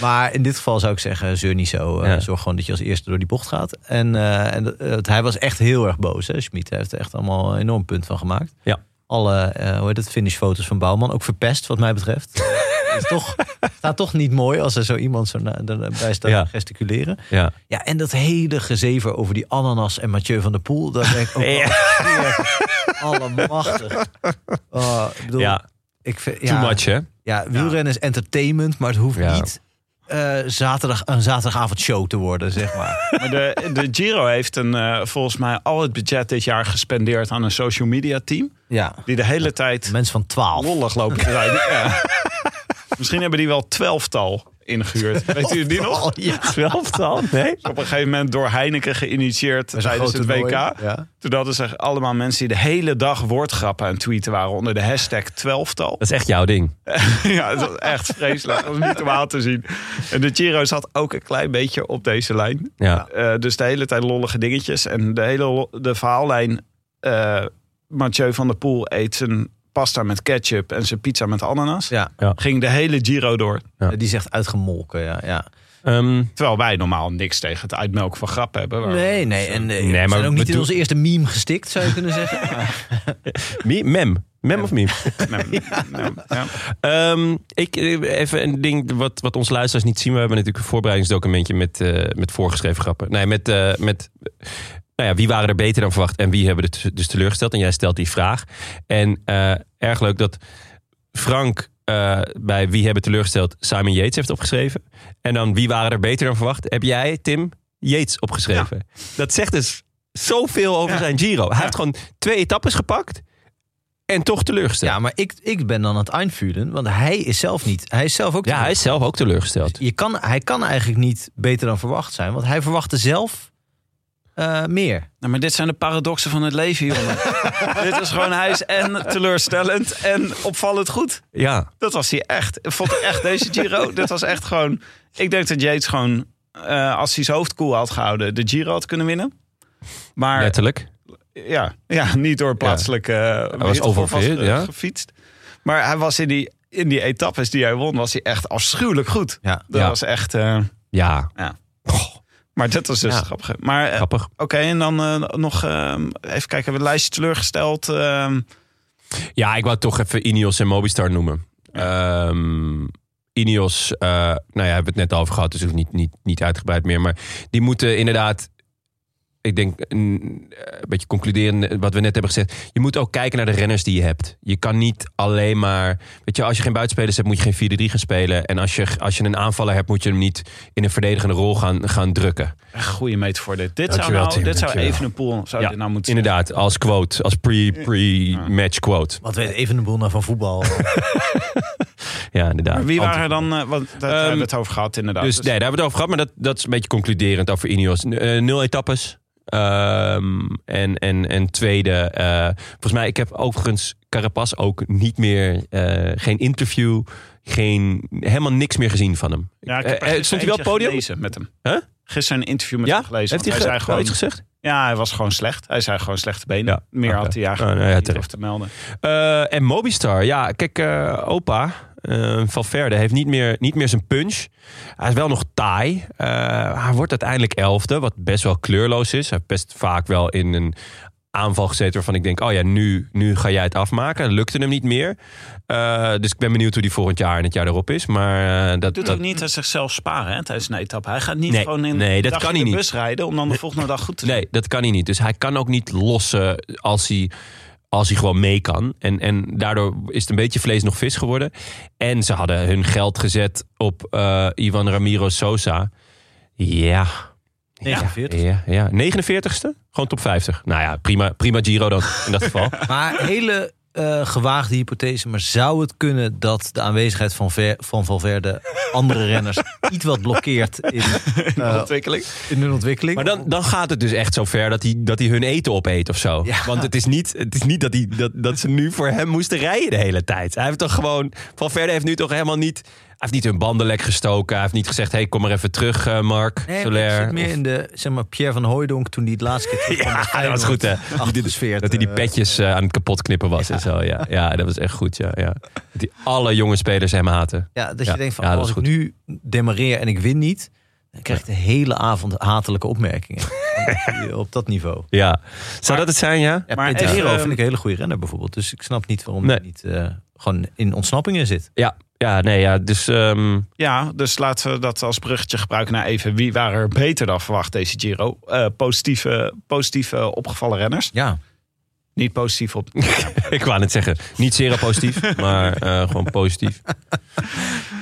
Maar in dit geval zou ik zeggen: zeur niet zo. eh, Ja. Zorg gewoon dat je als eerste door die bocht gaat. En, en hij was echt heel erg boos, hè, Schmid. Hij heeft er echt allemaal een enorm punt van gemaakt. Ja. Alle, hoe heet het, finishfoto's van Bouwman, ook verpest, wat mij betreft. is toch, staat toch niet mooi als er zo iemand zo na, erbij staat Ja. te gesticuleren. ja. Ja, en dat hele gezever over die ananas en Mathieu van der Poel, daar ben ik ook Ja. allemachtig. Oh, ik bedoel, ja, ik vind, too ja, much, hè? Ja, wielrennen is entertainment, maar het hoeft niet eh, zaterdag, een zaterdagavondshow te worden, zeg maar. Maar de, de Giro heeft een, eh, volgens mij al het budget dit jaar gespendeerd aan een social media team. Ja, Die de hele tijd mensen van 12. lollig lopen te rijden. Ja. Misschien hebben die wel twaalftal ingehuurd. Weet u die nog? Ja. Twaalftal? Nee? Op een gegeven moment door Heineken geïnitieerd tijdens het WK. Ja. Toen hadden ze allemaal mensen die de hele dag woordgrappen aan het tweeten waren onder de hashtag twaalftal. Dat is echt jouw ding. ja, dat was echt vreselijk. Dat was niet om aan te zien. En de Giro zat ook een klein beetje op deze lijn. Ja. Eh, dus de hele tijd lollige dingetjes. En de hele de verhaallijn... eh Mathieu van der Poel eet zijn pasta met ketchup en zijn pizza met ananas. Ja. Ging de hele Giro door. Ja. die zegt uitgemolken, ja. ja. Ehm, Terwijl wij normaal niks tegen het uitmelken van grap hebben. waar- Nee, nee, en nee, Nee, we maar zijn ook niet in onze eerste meme gestikt, zou je kunnen zeggen. mem. Mem of meme? Nee, nee, ja. Ehm, ik, eh, even een ding wat, wat onze luisteraars niet zien. We hebben natuurlijk een voorbereidingsdocumentje met, eh, met voorgeschreven grappen. Nee, met, eh, met nou ja, wie waren er beter dan verwacht en wie hebben het dus teleurgesteld. En jij stelt die vraag. En eh, erg leuk dat Frank eh, bij wie hebben teleurgesteld Simon Yates heeft opgeschreven. En dan wie waren er beter dan verwacht heb jij, Tim, Yates opgeschreven. Dat zegt dus zoveel over Ja. zijn Giro. Hij heeft gewoon twee etappes gepakt. En toch teleurgesteld. Ja, maar ik, ik ben dan het einvuren, want hij is zelf niet. Hij is zelf ook. Ja, hij is zelf ook teleurgesteld. Je kan, hij kan eigenlijk niet beter dan verwacht zijn, want hij verwachtte zelf eh, meer. Nou, maar dit zijn de paradoxen van het leven, jongen. dit is gewoon, hij is en teleurstellend en opvallend goed. Ja, Dat was hij echt. Vond ik echt deze Giro. dit was echt gewoon. Ik denk dat Yates gewoon, eh, als hij zijn hoofd koel had gehouden, de Giro had kunnen winnen. Maar letterlijk. ja, ja, niet door plaatselijk. Hij was ja. gefietst. Maar hij was in die, in die etappes die hij won, was hij echt afschuwelijk goed. Ja. Dat Ja. was echt. eh, Ja, maar dat was dus Ja. grappig. Maar eh, grappig. oké, en dan eh, nog even kijken. Hebben we een lijstje teleurgesteld? ehm, Ja, ik wou toch even Ineos en Mobistar noemen. Ehm, Ineos, eh, nou ja, hebben we het net over gehad, dus hoeft niet, niet, niet uitgebreid meer. Maar die moeten inderdaad, ik denk een, een beetje concluderen wat we net hebben gezegd. Je moet ook kijken naar de renners die je hebt. Je kan niet alleen maar, weet je, als je geen buitenspelers hebt, moet je geen 4-3 gaan spelen. En als je, als je een aanvaller hebt, moet je hem niet in een verdedigende rol gaan, gaan drukken. Echt goede metafoor dit. Dit zou, nou, dit zou even een pool zou Ja, dit nou moeten Inderdaad, als quote, als pre- pre-match quote. Wat weet even een boel naar van voetbal. Ja, inderdaad. Maar wie waren er dan? want daar hebben we het over gehad, inderdaad. Dus nee, daar hebben we het over gehad, maar dat, dat is een beetje concluderend over Ineos. Eh, nul etappes. Ehm, en, en, en tweede, eh, volgens mij, ik heb overigens Carapaz ook niet meer, eh, geen interview, geen, helemaal niks meer gezien van hem. ja, ik heb Eh, stond hij wel podium? gelezen met hem. Huh? Gisteren een interview met Ja? hem gelezen. Heeft hij, zei gewoon, iets gezegd? ja, hij was gewoon slecht. Hij zei gewoon slechte benen. Ja, Meer had hij Ah, eigenlijk nou ja, niet terecht. over te melden. En Mobistar, ja, kijk, opa eh, Valverde heeft niet meer, niet meer zijn punch. Hij is wel nog taai. Eh, hij wordt uiteindelijk elfde, wat best wel kleurloos is. Hij heeft best vaak wel in een aanval gezeten waarvan ik denk... oh ja, nu, nu ga jij het afmaken. Dat lukte hem niet meer. Eh, dus ik ben benieuwd hoe die volgend jaar en het jaar erop is. Maar eh, dat, Doet dat, ook niet aan zichzelf sparen hè, tijdens een etappe. Hij gaat niet Nee, gewoon in nee, dat kan hij de niet. bus rijden om dan de volgende dag goed te doen. Nee, dat kan hij niet. Dus hij kan ook niet lossen als hij, als hij gewoon mee kan. En, en daardoor is het een beetje vlees nog vis geworden. En ze hadden hun geld gezet op eh, Ivan Ramiro Sosa. Ja. 49. Ja, ja. 49ste? Gewoon top 50. Nou ja, prima, prima Giro dan in dat geval. Maar hele eh, gewaagde hypothese. Maar zou het kunnen dat de aanwezigheid van, Ver, van Valverde andere renners iets wat blokkeert in, eh, Ontwikkeling. in hun ontwikkeling? Maar dan, dan gaat het dus echt zo ver dat hij, dat hij hun eten opeet of zo. Ja. Want het is niet, het is niet dat, hij, dat, dat ze nu voor hem moesten rijden de hele tijd. Hij heeft toch gewoon... Valverde heeft nu toch helemaal niet... Hij heeft niet hun banden lek gestoken. Hij heeft niet gezegd, hey, kom maar even terug, eh, Mark Nee, Soler. ik zit meer Of- in de, zeg maar, Pierre van Hooijdonk toen die het laatste keer Ja, dat was goed, hè? Sfeer, Dat hij die eh, petjes eh, aan het kapot knippen was en zo. Ja. ja, dat was echt goed, ja. ja. Dat die alle jonge spelers hem haten. Ja, dat Ja, je denkt van ja, dat als ik goed. nu demareer en ik win niet, dan krijg ik de hele avond hatelijke opmerkingen. op dat niveau. Ja. Zou dat het zijn, ja? Ja, Maar Pedro vind ik een hele goede renner bijvoorbeeld. Dus ik snap niet waarom Nee. hij niet eh, gewoon in ontsnappingen zit. Ja, ja nee, ja. Dus ehm, Ja, dus laten we dat als bruggetje gebruiken naar even wie waren er beter dan verwacht deze Giro. Eh, positieve, positieve opgevallen renners. Ja, Niet positief op. ik wou net zeggen, niet zeer positief, maar eh, gewoon positief.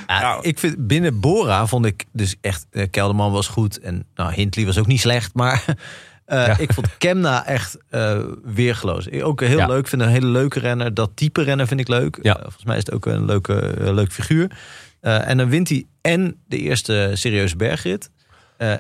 Ja, Nou. ik vind binnen Bora vond ik dus echt eh, Kelderman was goed en nou Hindley was ook niet slecht, maar eh, Ja. ik vond Kemna echt eh weergeloos. Ook heel Ja. leuk, vind een hele leuke renner. Dat type renner vind ik leuk. Ja. Eh, volgens mij is het ook een leuke, leuk figuur. En dan wint hij en de eerste serieuze bergrit.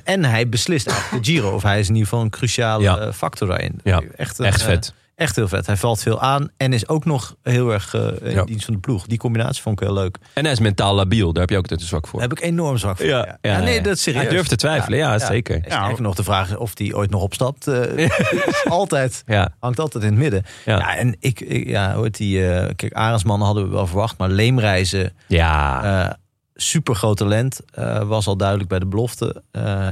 en hij beslist eigenlijk de Giro. Of hij is in ieder geval een cruciale factor daarin. Ja, echt, een, Echt vet. Echt heel vet. Hij valt veel aan en is ook nog heel erg eh, in Ja. dienst van de ploeg. Die combinatie vond ik heel leuk. En hij is mentaal labiel, daar heb je ook altijd een zwak voor. Daar heb ik enorm zwak voor. Ja, Ja, ja, Ja, nee, ja. dat is serieus. Hij durft te twijfelen, ja, zeker. Sterker nog, de vraag of hij ooit nog opstapt. is altijd, Ja, hangt altijd in het midden. Ja. Ja, en ik, ik ja, hoort die, eh kijk, Arendsman hadden we wel verwacht, maar Leemreizen, ja. super groot talent, was al duidelijk bij de belofte.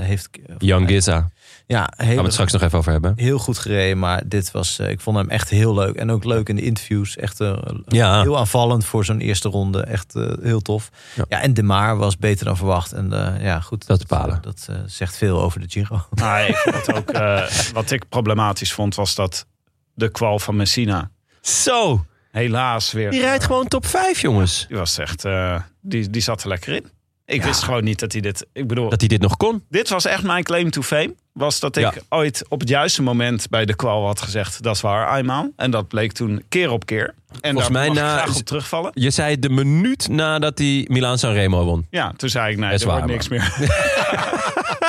heeft, Young Giza, ja, gaan we heel, het straks nog even over hebben. heel goed gereden, maar dit was, eh, ik vond hem echt heel leuk. En ook leuk in de interviews, echt eh, Ja. heel aanvallend voor zo'n eerste ronde. Echt eh, heel tof. Ja. Ja. en De Maar was beter dan verwacht. En eh, ja, goed. Dat bepalen. Dat, eh, zegt veel over de Giro. Nou, ik vond ook, eh, wat ik problematisch vond, was dat de kwal van Messina Zo, helaas weer. die rijdt gewoon top 5, jongens. Die was echt, eh, die, die zat er lekker in. Ik wist gewoon niet dat hij dit... Ik bedoel, Dat hij dit nog kon. dit was echt mijn claim to fame. Was dat ik Ja. ooit op het juiste moment bij de kwal had gezegd... dat is waar, Ayman. En dat bleek toen keer op keer. En Volgens daar mij mag ik na- graag op terugvallen. Je zei de minuut nadat hij Milaan Sanremo won. Ja, toen zei ik, nee, Dat is er wordt niks meer.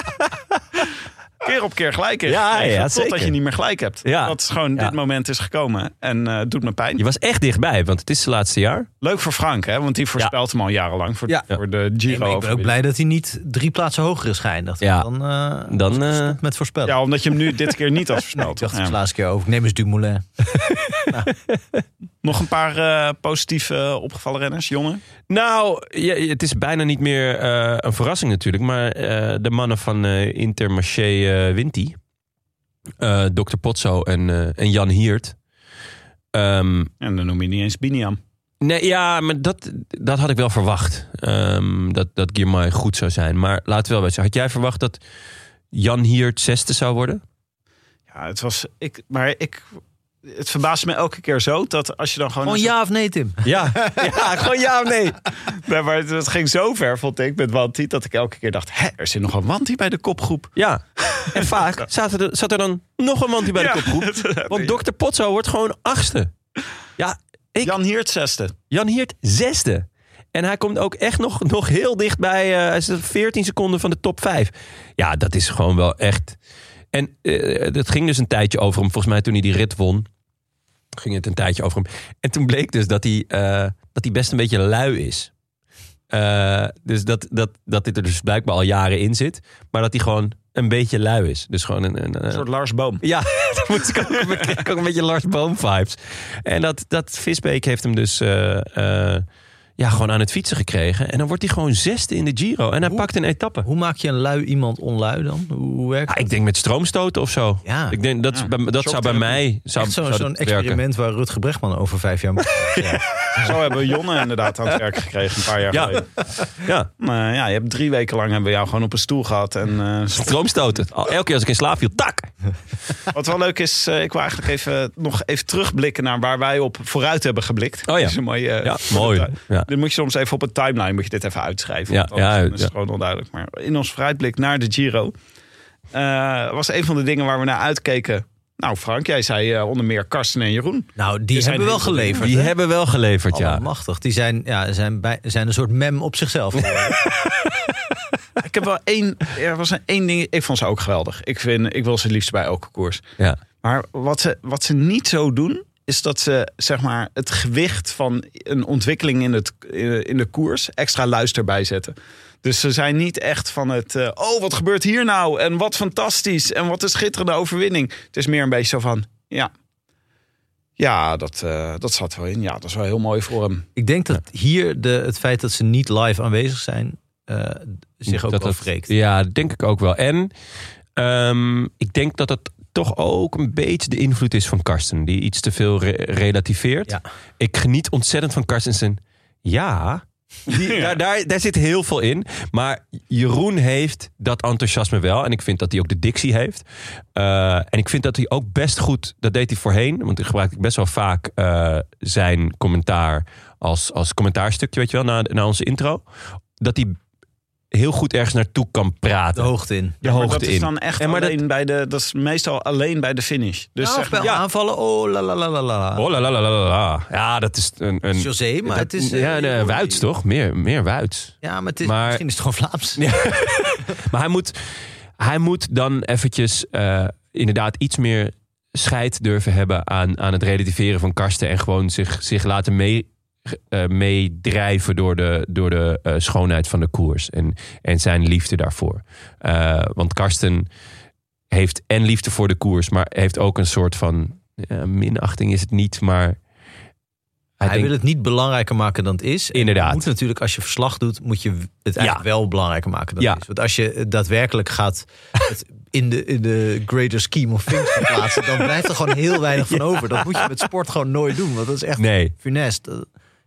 keer op keer gelijk is. Ja, ja, Totdat zeker. je niet meer gelijk hebt. Ja. Dat is gewoon, Ja. dit moment is gekomen. En eh, het doet me pijn. Je was echt dichtbij, want het is zijn laatste jaar. Leuk voor Frank, hè? Want die voorspelt hem al jarenlang voor, Ja. voor de Nee, Giro. maar ik ben ook blij dat hij niet drie plaatsen hoger is geëindigd. Ja. Dan, eh Dan, eh, met voorspellen. Ja, omdat je hem nu dit keer niet had Nee, voorspeld. ik dacht Ja. het de laatste keer over. Ik neem eens Dumoulin. Nog een paar eh, positieve eh, opgevallen renners, jongen. Nou, ja, het is bijna niet meer eh, een verrassing natuurlijk. Maar de mannen van Intermarché Winti. Dr. Potso en, en Jan Hiert. Ehm, En dan noem je niet eens Biniam. nee, ja, maar dat, dat had ik wel verwacht. Ehm, dat, dat Girmay goed zou zijn. Maar laten we wel weten. Had jij verwacht dat Jan Hiert zesde zou worden? Ja, het was... Ik, maar ik... Het verbaast me elke keer zo dat als je dan gewoon... Gewoon ja of nee, Tim? Ja, ja gewoon ja of nee. Nee, maar het, het ging zo ver, vond ik, met Wanti... dat ik elke keer dacht, hè, er zit nog een Wanti bij de kopgroep. Ja, en vaak zat er, zat er dan nog een man bij de Ja. kopgroep. Want Dr. Potso wordt gewoon achtste. Ja, ik, Jan Hiert zesde. Jan Hiert zesde. En hij komt ook echt nog, nog heel dichtbij. eh hij zit 14 seconden van de top 5. Ja, dat is gewoon wel echt. En eh het ging dus een tijdje over hem. Volgens mij toen hij die rit won. Ging het een tijdje over hem. En toen bleek dus dat hij, eh, dat hij best een beetje lui is. Eh, dus dat, dat, dat dit er dus blijkbaar al jaren in zit. Maar dat hij gewoon een beetje lui is. Dus gewoon een, een, Een soort Lars Boom. ja, daar moest ik ook, ik ook een beetje Lars Boom vibes. En dat, dat Visbeek heeft hem dus eh, ja, gewoon aan het fietsen gekregen. En dan wordt hij gewoon zesde in de Giro. En hij Hoe- pakt een etappe. Hoe maak je een lui iemand onlui dan? Hoe hoe werkt Ja, dat? ik denk met stroomstoten of zo. Ja. Ik denk dat, Ja, bij- dat zou bij mij zou, Echt zo'n werken. experiment waar Rutger Brechtman over vijf jaar moet. Ja. Zo hebben we Jonne inderdaad aan het werk gekregen een paar jaar Ja. geleden. Ja, Maar ja, je hebt drie weken lang hebben we jou gewoon op een stoel gehad. En eh, stroomstoten. Al- Elke keer als ik in slaap viel, tak! wat wel leuk is, eh, ik wil eigenlijk even, nog even terugblikken naar waar wij op vooruit hebben geblikt. Oh ja. Dat is een mooie, eh, Ja, mooi. Ja. Dan moet je soms even op een timeline moet je dit even uitschrijven. Ja, want ja, is het gewoon onduidelijk. Maar in ons vooruitblik naar de Giro eh, was een van de dingen waar we naar uitkeken. Nou Frank, jij zei eh, onder meer Karsten en Jeroen. Nou, die hebben wel geleverd. Die hè? hebben wel geleverd, ja. Allemachtig. Die zijn, ja, zijn, bij, zijn een soort mem op zichzelf. Ik heb wel één, er was een één ding, ik vond ze ook geweldig. Ik, vind, ik wil ze liefst bij elke koers. ja. Maar wat ze, wat ze niet zo doen, is dat ze zeg maar, het gewicht van een ontwikkeling in, het, in de koers extra luister bijzetten. Dus ze zijn niet echt van het, eh, oh wat gebeurt hier nou? En wat fantastisch en wat een schitterende overwinning. Het is meer een beetje zo van, ja, ja dat, eh, dat zat wel in. Ja, dat is wel heel mooi voor hem. ik denk dat hier de, het feit dat ze niet live aanwezig zijn... eh, zich ook dat wel. Ja, dat denk ik ook wel. En ehm, ik denk dat het toch ook een beetje de invloed is van Karsten. Die iets te veel re- relativeert. Ja. Ik geniet ontzettend van Karsten zijn ja... Die, daar, daar, daar zit heel veel in. Maar Jeroen heeft dat enthousiasme wel. En ik vind dat hij ook de dictie heeft. Eh, en ik vind dat hij ook best goed... Dat deed hij voorheen. Want ik gebruik best wel vaak eh, zijn commentaar... Als, als commentaarstukje, weet je wel, na, na onze intro. Dat hij heel goed ergens naartoe kan De praten. hoogte in. De maar hoogte dat is dan echt En maar dat- alleen bij de, dat is meestal alleen bij de finish. Dus Dus zeg bij maar, aanvallen, oh la la la la la. Oh, la, la, la, la, la. Ja, dat is een... een José, maar dat- het is... eh, ja, de Wuits toch? Meer, meer Wuits. Ja, maar, het is, Maar- misschien is het gewoon Vlaams. Maar hij moet, hij moet dan eventjes eh, inderdaad iets meer scheid durven hebben aan, aan het relativeren van Karsten. En gewoon zich, zich laten mee, eh, meedrijven door de, door de eh, schoonheid van de koers. En, en zijn liefde daarvoor. Eh, want Karsten heeft en liefde voor de koers, maar heeft ook een soort van minachting is het niet, maar hij, wil het niet belangrijker maken dan het is. En Inderdaad. Moet natuurlijk, als je verslag doet, moet je het eigenlijk wel belangrijker maken dan Ja. het is. Want als je daadwerkelijk gaat het in de, in de greater scheme of things verplaatsen, dan blijft er gewoon heel weinig van over. Dat moet je met sport gewoon nooit doen, want dat is echt nee. funest.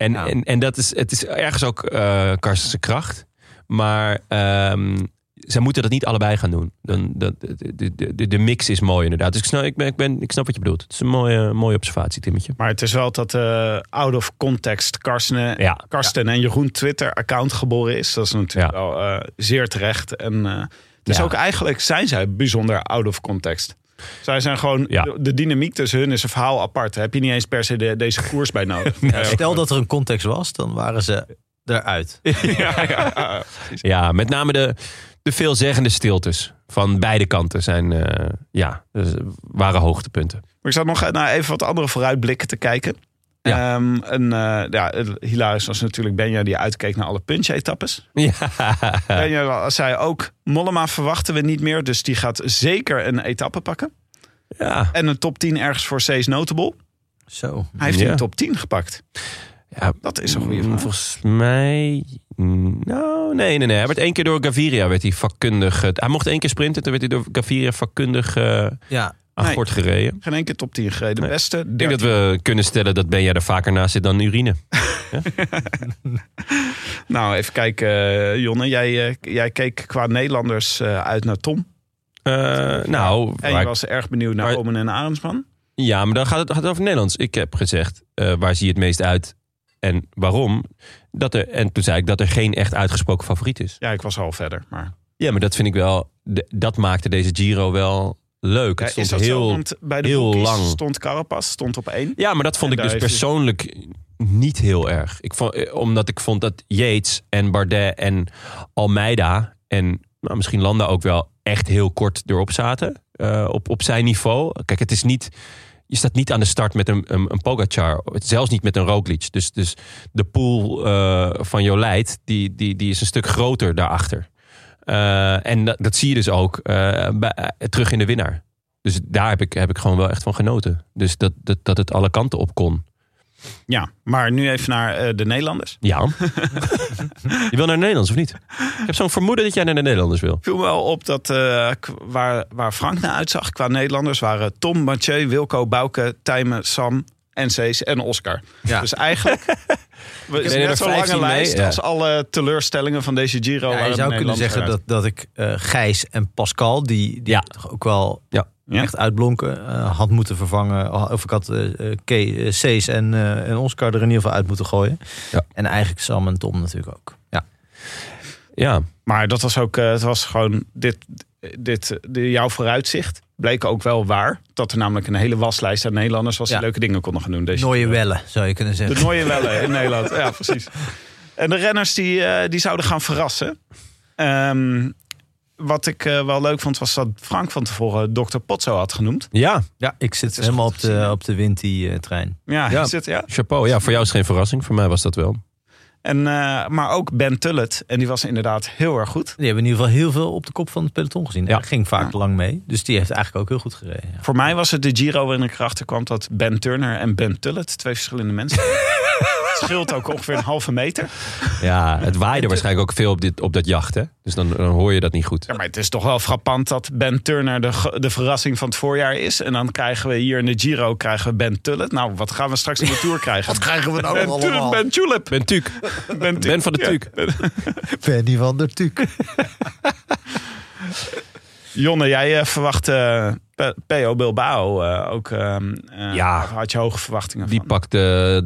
En, Ja. en, en dat is, het is ergens ook eh Karstense kracht. Maar ehm, zij moeten dat niet allebei gaan doen. Dan, dat, de, de, de, mix is mooi inderdaad. Dus ik snap, ik, ben, ik, ben, ik snap wat je bedoelt. Het is een mooie, mooie observatie, Timmetje. Maar het is wel dat eh, out of context Karsten, Ja. Karsten en Jeroen Twitter-account geboren is. Dat is natuurlijk Ja. wel eh, zeer terecht. En eh, dus ook eigenlijk zijn zij bijzonder out of context. Zij zijn gewoon, Ja. de, de dynamiek tussen hun is een verhaal apart. Daar heb je niet eens per se de- deze koers bij nodig. Ja, stel dat er een context was, dan waren ze eruit. ja, ja. Ja, met name de, de veelzeggende stiltes van beide kanten zijn, eh, ja, dus, waren hoogtepunten. Maar ik zat nog naar even wat andere vooruitblikken te kijken. Ja. Ehm, en, eh, ja, hilarisch was natuurlijk Benja die uitkeek naar alle punch-etappes. Ja, Benja zei ook, Mollema verwachten we niet meer. Dus die gaat zeker een etappe pakken. ja. En een top 10 ergens voor C's Notable. Zo. Hij heeft Ja. een top 10 gepakt. ja Dat is een goede Mm, vraag. Volgens mij. mm, Nou, nee, nee, nee. Hij werd één keer door Gaviria werd hij vakkundig. eh, Hij mocht één keer sprinten, toen werd hij door Gaviria vakkundig eh Ja, aan gort gereden. Geen keer top 10 gereden. Nee. Beste. Ik denk dat we kunnen stellen dat Benja er vaker naast zit dan urine. Nou, even kijken, eh, Jonne. Jij, eh, jij keek qua Nederlanders eh, uit naar Tom. Nou, En je was erg benieuwd naar waar- Omen en Arendsman. ja, maar dan gaat het, gaat het over Nederlands. Ik heb gezegd, waar zie je het meest uit en waarom? Dat er, en toen zei ik dat er geen echt uitgesproken favoriet is. Ja, ik was al verder. Maar Ja, maar dat vind ik wel, dat maakte deze Giro wel leuk. ja, Het stond dat heel, zo? Want bij de heel lang. stond Carapaz stond op één. Ja, maar dat vond En ik dus persoonlijk niet heel erg. Ik vond, eh, omdat ik vond dat Yates en Bardet en Almeida en nou, misschien Landa ook wel echt heel kort erop zaten. eh, op, op zijn niveau. Kijk, het is niet. Je staat niet aan de start met een, een, een Pogacar. Zelfs niet met een Roglic. Dus, dus de pool eh, van Jolijt, die, die, die is een stuk groter daarachter. Eh, en dat, dat zie je dus ook eh, bij, eh, terug in de winnaar. Dus daar heb ik, heb ik gewoon wel echt van genoten. Dus dat, dat, dat het alle kanten op kon. Ja, maar nu even naar de Nederlanders. Ja. je wil naar de Nederlands of niet? Ik heb zo'n vermoeden dat jij naar de Nederlanders wil. viel me wel op dat waar, waar Frank naar uitzag qua Nederlanders waren Tom, Mathieu, Wilco, Bouke, Tijmen, Sam, NC's en Oscar. Ja. Dus eigenlijk we is net zo'n lange 15 mee, lijst ja. als alle teleurstellingen van deze Giro. Ja, je zou kunnen zeggen dat, dat ik eh, Gijs en Pascal, die, die ook wel echt uitblonken, eh, had moeten vervangen. Of ik had Cees en, en Oscar er in ieder geval uit moeten gooien. Ja. En eigenlijk Sam en Tom natuurlijk ook. Ja. Ja, Maar dat was ook, het was gewoon dit, dit, de, jouw vooruitzicht bleek ook wel waar. Dat er namelijk een hele waslijst aan Nederlanders was die Ja. leuke dingen konden gaan doen. Deze Nooie Welle, zou je kunnen De zeggen. Nooie Welle in Nederland. Ja, precies. En de renners die, eh, die zouden gaan verrassen. Ehm, wat ik eh, wel leuk vond, was dat Frank van tevoren Dr. Potso had genoemd. ja. Ja, ik zit helemaal op de, op de Winti-trein. Ja, Ja. Is het, ja. chapeau. Ja, voor jou is geen verrassing. Voor mij was dat wel. En, eh, maar ook Ben Tullet. En die was inderdaad heel erg goed. Die hebben in ieder geval heel veel op de kop van het peloton gezien. Ja. Hij ging vaak lang mee. Dus die heeft eigenlijk ook heel goed gereden. Ja. Voor mij was het de Giro waarin ik erachter kwam dat Ben Turner en Ben Tullet twee verschillende mensen. Het scheelt ook ongeveer een halve meter. Ja, het waaide waarschijnlijk ook veel op, dit, op dat jacht. Hè? Dus dan, dan hoor je dat niet goed. Ja, maar het is toch wel frappant dat Ben Turner de, de verrassing van het voorjaar is. En dan krijgen we hier in de Giro krijgen we Ben Tullet. Nou, wat gaan we straks in de Tour krijgen? Wat krijgen we nou Ben, Tullet, ben Tulip. Ben Tuuk. Ben, Ben van de Ja. Tuuk. Benny van der Tuuk. Jonne, jij eh, verwacht eh, P- P.O. Bilbao eh, ook. ehm, eh, Ja. Had je hoge verwachtingen Die van? pakt de,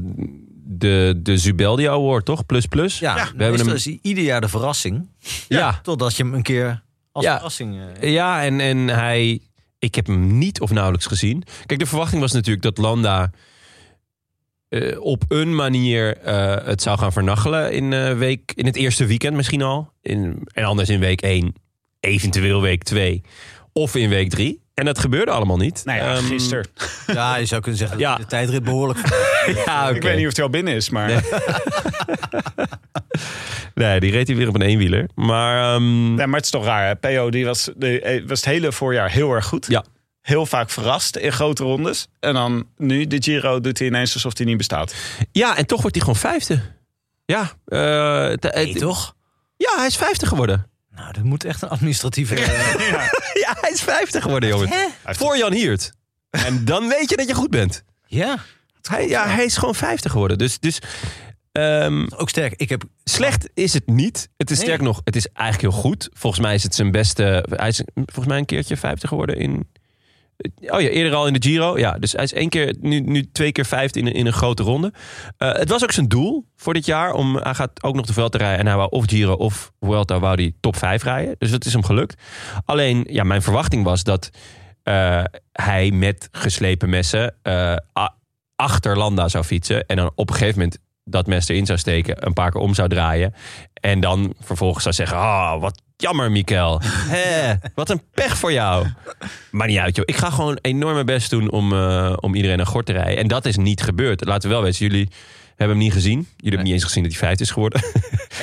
de, de Zubeldia Award, toch? Plus plus. Ja, we hebben hem. is ieder jaar de verrassing. Ja, Totdat je hem een keer als Ja. verrassing... eh, ja en, en hij. Ik heb hem niet of nauwelijks gezien. Kijk, de verwachting was natuurlijk dat Landa. eh, op een manier eh, het zou gaan vernachelen in, eh, week, in het eerste weekend misschien al. In, en anders in week 1, eventueel week 2. Of in week 3. En dat gebeurde allemaal niet. Nou ja, Ehm, gisteren. Ja, je zou kunnen zeggen Ja. de tijdrit behoorlijk... Ja. Ik weet niet of hij al binnen is, maar... Nee. Nee, die reed hij weer op een eenwieler. Maar ehm, Nee, maar het is toch raar. Hè? PO die was, die eh, was het hele voorjaar heel erg goed. Ja. Heel vaak verrast in grote rondes. En dan nu, de Giro, doet hij ineens alsof hij niet bestaat. ja, en toch wordt hij gewoon vijfde. Ja, eh, het- het- Nee, toch? ja, hij is vijfde geworden. Nou, dat moet echt een administratieve... eh, Ja, hij is vijfde geworden, jongen. Voor Jan Hiert. En dan weet je dat je goed bent. ja. Hij, ja, hij is gewoon vijfde geworden. Dus, dus Ehm, Ook sterk. Ik heb slecht is het niet. Het is Nee. sterk nog, het is eigenlijk heel goed. Volgens mij is het zijn beste. Hij is volgens mij een keertje 50 geworden in. Oh ja, eerder al in de Giro. Ja, dus hij is één keer, nu, nu twee keer vijfde in, in een grote ronde. Eh, het was ook zijn doel voor dit jaar. Om, hij gaat ook nog de Vuelta rijden. En hij wou of Giro of Vuelta wou hij top 5 rijden. Dus dat is hem gelukt. Alleen, ja, mijn verwachting was dat eh, hij met geslepen messen eh, achter Landa zou fietsen. En dan op een gegeven moment dat mes erin zou steken. Een paar keer om zou draaien. En dan vervolgens zou zeggen... Ah, wat jammer, Mikkel. Hé, wat een pech voor jou. Maar niet uit, joh. Ik ga gewoon enorm mijn best doen om, eh, om iedereen een gort te rijden. En dat is niet gebeurd. Laten we wel weten, jullie hebben hem niet gezien. Jullie hebben niet eens gezien dat hij vijfde is geworden.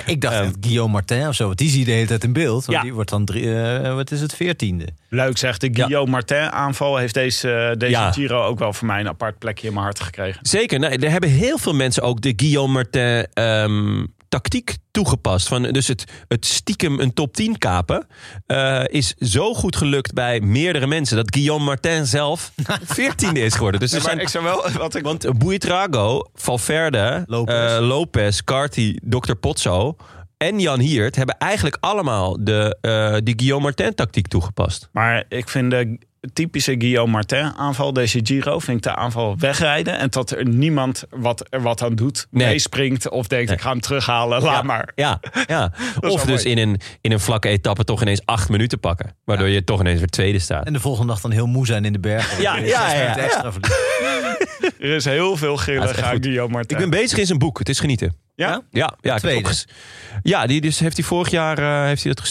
Ik dacht dat Guillaume Martin of zo, want die zie je de hele tijd in beeld. Want Ja. die wordt dan drie, eh, wat is het, veertiende. Leuk zeg, de Guillaume Martin aanval heeft deze, eh, deze Ja. Giro ook wel voor mij een apart plekje in mijn hart gekregen. Zeker. Nou, er hebben heel veel mensen ook de Guillaume Martin ehm, tactiek toegepast. Van, dus het, het stiekem een top 10 kapen eh, is zo goed gelukt bij meerdere mensen... dat Guillaume Martin zelf veertiende is geworden. Dus er zijn ik zou wel, wat ik, Want Buitrago, Valverde, Lopez. Lopez, Lopez Carty, Dr. Potso en Jan Hiert hebben eigenlijk allemaal de, eh die Guillaume Martin tactiek toegepast. maar ik vind de typische Guillaume Martin aanval, deze Giro, vind ik de aanval wegrijden. En dat er niemand wat, er wat aan doet, Nee. meespringt of denkt ik ga hem terughalen, laat ja, maar. Ja, ja. Of dus mooi. in een, in een vlakke etappe toch ineens acht minuten pakken. Waardoor je toch ineens weer tweede staat. En de volgende dag dan heel moe zijn in de bergen. Ja, Weer ja, ja, extra. Er is heel veel aan goed. Guillaume Martin. Ik ben bezig in zijn boek. Het is genieten. Ja? Ja, ja, tweede. ook ja die dus heeft hij vorig jaar eh, heeft hij dat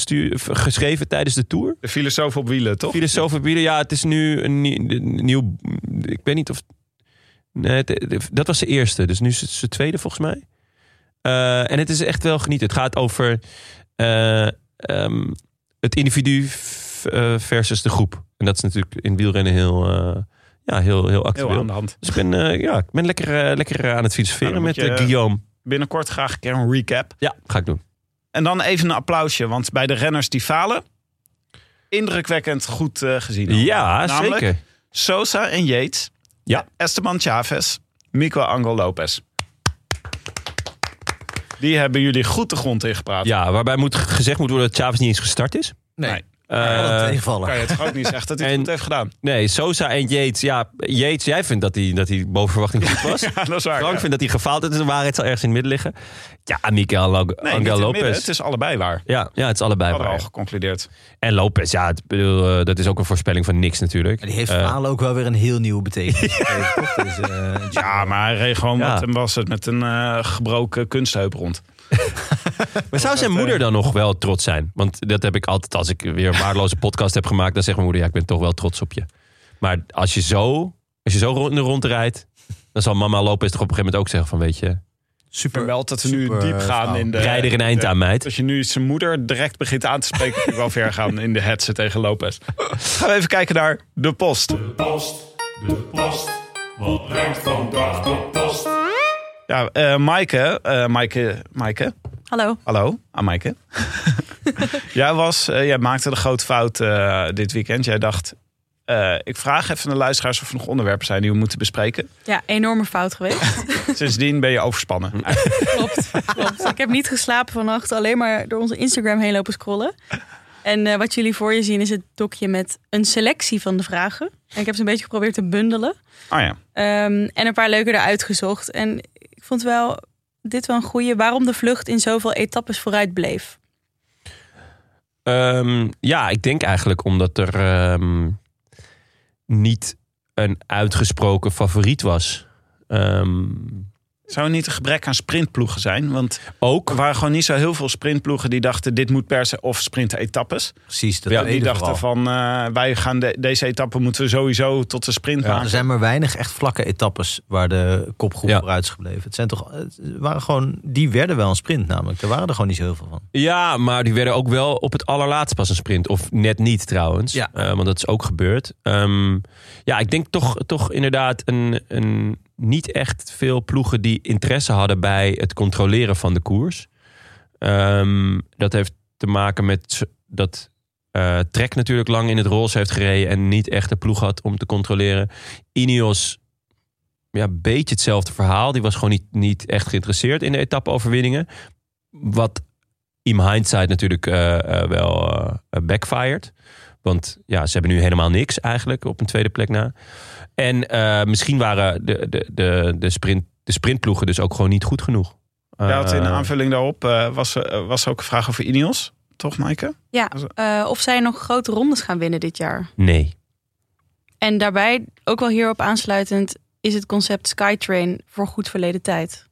geschreven tijdens de tour. De filosoof op wielen, toch? Filosoof bieden, ja, het is nu een nie- een nieuw. Ik weet niet of. Nee, het- dat was de eerste, dus nu is het zijn tweede volgens mij. Eh, en het is echt wel genieten. Het gaat over eh, ehm, het individu versus de groep. En dat is natuurlijk in wielrennen heel, eh, ja, heel, heel actueel. Heel aan de hand. Dus ik ben, eh, ja, ik ben lekker, eh, lekker eh, aan het filosoferen Nou, met je- Guillaume. Binnenkort graag een keer een recap. Ja, ga ik doen. En dan even een applausje, want bij de renners die falen, indrukwekkend goed eh, gezien. Ja, Namelijk zeker. Sosa en Yates, Ja. Esteban Chavez, Miguel Angel Lopez. Die hebben jullie goed de grond ingepraat. Ja, waarbij moet gezegd moet worden dat Chavez niet eens gestart is. Nee, Nee. Eh, wat een tegenvaller. Kan je het ook niet zeggen dat hij het En- goed heeft gedaan? Nee, Sosa en Yates. Ja, Yates, jij vindt dat hij, dat hij boven verwachting goed was. Ja, dat is waar. Frank ja. vindt dat hij gefaald heeft. Dus de waarheid zal ergens in het midden liggen. Ja, Miguel Nee, Angel het midden, Lopez. Het is allebei waar. Ja, ja, het is allebei hadden waar. al geconcludeerd. En Lopez, ja, het, bedoel, eh, dat is ook een voorspelling van niks natuurlijk. Maar die heeft Eh, falen ook wel weer een heel nieuwe betekenis toch? Dus, eh, Ja, maar hij reed gewoon Ja. met, en was het met een gebroken kunstheup rond. Maar zou zijn moeder dan nog wel trots zijn? Want dat heb ik altijd als ik weer een waardeloze podcast heb gemaakt. Dan zegt mijn moeder, ja, ik ben toch wel trots op je. Maar als je zo, als je zo rond in de rond rijdt. Dan zal mama Lopez toch op een gegeven moment ook zeggen van, weet je... super. Wel dat we nu diep gaan verhaal. in de... Rijd er een eind de- aan, meid. Als je nu zijn moeder direct begint aan te spreken, vind ik wel ver gaan in de hetze tegen Lopez. Gaan we even kijken naar de post. post, de post. Wat brengt vandaag de post? Ja, eh Maaike, eh Maaike, Maaike, Hallo. hallo, aan Maaike. jij, was, eh, jij maakte de grote fout eh, dit weekend. Jij dacht, eh, ik vraag even de luisteraars of er nog onderwerpen zijn die we moeten bespreken. Ja, enorme fout geweest. Sindsdien ben je overspannen. klopt, klopt. Ik heb niet geslapen vannacht, alleen maar door onze Instagram heen lopen scrollen. En eh, wat jullie voor je zien is het dokje met een selectie van de vragen. En ik heb ze een beetje geprobeerd te bundelen. Oh ja, Ehm, en een paar leuke eruit gezocht. En vond wel dit wel een goede. Waarom de vlucht in zoveel etappes vooruit bleef. Ehm, ja, ik denk eigenlijk omdat er ehm, niet een uitgesproken favoriet was. Ehm, zou het niet een gebrek aan sprintploegen zijn? Want ook. er waren gewoon niet zo heel veel sprintploegen die dachten dit moet per se of sprinten etappes. Precies, dat Ja, Die dachten vooral. van eh, wij gaan de- deze etappe moeten we sowieso tot de sprint Ja, maken. er zijn maar weinig echt vlakke etappes waar de kopgroep Ja. vooruit is gebleven. Het zijn toch, het waren gewoon, die werden wel een sprint namelijk. Er waren er gewoon niet zo heel veel van. Ja, maar die werden ook wel op het allerlaatst pas een sprint. Of net niet trouwens. Ja. Eh, want dat is ook gebeurd. Ehm, ja, ik denk toch, toch inderdaad een, een, niet echt veel ploegen die interesse hadden bij het controleren van de koers. Ehm, dat heeft te maken met dat eh Trek natuurlijk lang in het roze heeft gereden en niet echt de ploeg had om te controleren. Ineos ja, beetje hetzelfde verhaal. Die was gewoon niet, niet echt geïnteresseerd in de etappe-overwinningen. Wat in hindsight natuurlijk eh, eh, wel backfired. Want ja, ze hebben nu helemaal niks eigenlijk op een tweede plek na. En eh, misschien waren de, de, de, de, sprint, de sprintploegen dus ook gewoon niet goed genoeg. Ja, in Eh, aanvulling daarop eh, was, was er ook een vraag over Ineos. Toch, Maaike? Ja, eh, of zij nog grote rondes gaan winnen dit jaar. Nee. En daarbij, ook wel hierop aansluitend, is het concept Skytrain voor goed verleden tijd.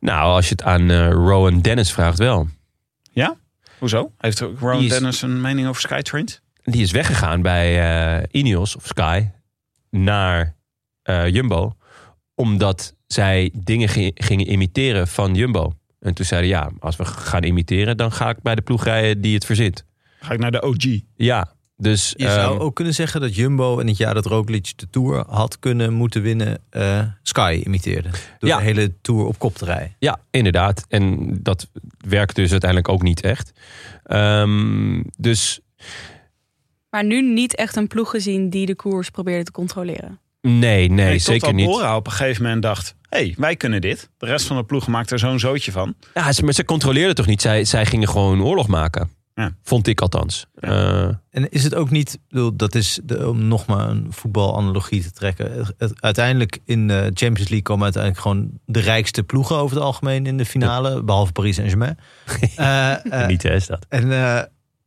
Nou, als je het aan eh, Rowan Dennis vraagt wel. Hoezo? Heeft is- Dennis een mening over Skytrains? Die is weggegaan bij eh Ineos of Sky naar eh, Jumbo. Omdat zij dingen gi- gingen imiteren van Jumbo. En toen zeiden ja, als we gaan imiteren, dan ga ik bij de ploeg rijden die het verzint. Ga ik naar de OG? Ja, dus Je zou ehm, ook kunnen zeggen dat Jumbo in het jaar dat Roglic de Tour had kunnen moeten winnen, eh, Sky imiteerde. Door Ja. de hele Tour op kop te rijden. ja, inderdaad. En dat werkt dus uiteindelijk ook niet echt. Ehm, dus Maar nu niet echt een ploeg gezien die de koers probeerde te controleren. nee, nee, Nee, zeker niet. Bora op een gegeven moment dacht... hé, hey, wij kunnen dit. De rest van de ploeg maakt er zo'n zootje van. Ja, ze, maar ze controleerden toch niet? Zij, zij gingen gewoon oorlog maken. Ja. Vond ik althans. Eh, En is het ook niet, dat is de, om nog maar een voetbalanalogie te trekken. Uiteindelijk in de Champions League komen uiteindelijk gewoon de rijkste ploegen over het algemeen in de finale, behalve Paris Saint-Germain. Eh, eh, niet hè, is dat. En eh,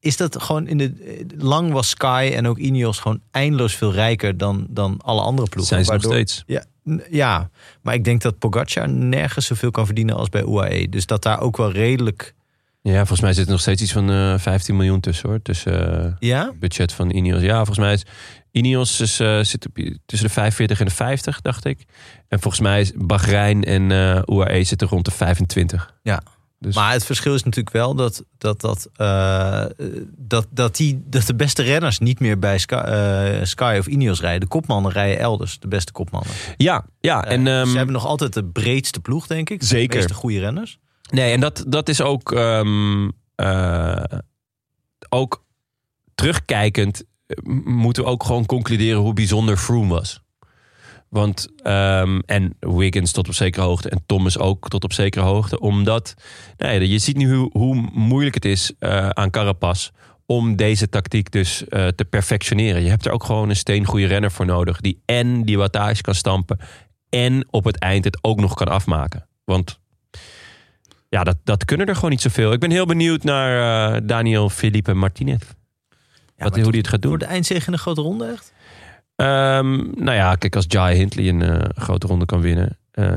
is dat gewoon in de. Lang was Sky en ook Ineos gewoon eindeloos veel rijker dan, dan alle andere ploegen. Zijn ze nog steeds. Ja, ja, maar ik denk dat Pogacar nergens zoveel kan verdienen als bij UAE. Dus dat daar ook wel redelijk. Ja, volgens mij zit er nog steeds iets van eh 15 miljoen tussen hoor. Tussen eh, Ja? het budget van Ineos. Ja, volgens mij is Ineos is, eh, zit op, tussen de 45 en de 50, dacht ik. En volgens mij is Bahrein en eh UAE zitten rond de 25. Ja. Dus, Maar het verschil is natuurlijk wel dat, dat, dat, eh, dat, dat, die, dat de beste renners niet meer bij Sky, eh, Sky of Ineos rijden. De kopmannen rijden elders, de beste kopmannen. ja, ja. En, Eh, ehm, ze hebben nog altijd de breedste ploeg, denk ik. Zeker. De meeste goede renners. Nee, en dat, dat is ook, ehm, eh, ook terugkijkend moeten we ook gewoon concluderen hoe bijzonder Froome was. Want, ehm, en Wiggins tot op zekere hoogte en Thomas ook tot op zekere hoogte. Omdat, nou ja, je ziet nu hoe, hoe moeilijk het is eh, aan Carapaz om deze tactiek dus eh, te perfectioneren. Je hebt er ook gewoon een steengoede renner voor nodig. Die en die wattage kan stampen en op het eind het ook nog kan afmaken. Want ja, dat, dat kunnen er gewoon niet zoveel. Ik ben heel benieuwd naar eh, Daniel Felipe Martinez. Wat, hoe die het gaat doen. Voor de eindzege in de grote ronde echt? Ehm, nou ja, kijk, als Jai Hindley een eh, grote ronde kan winnen. eh,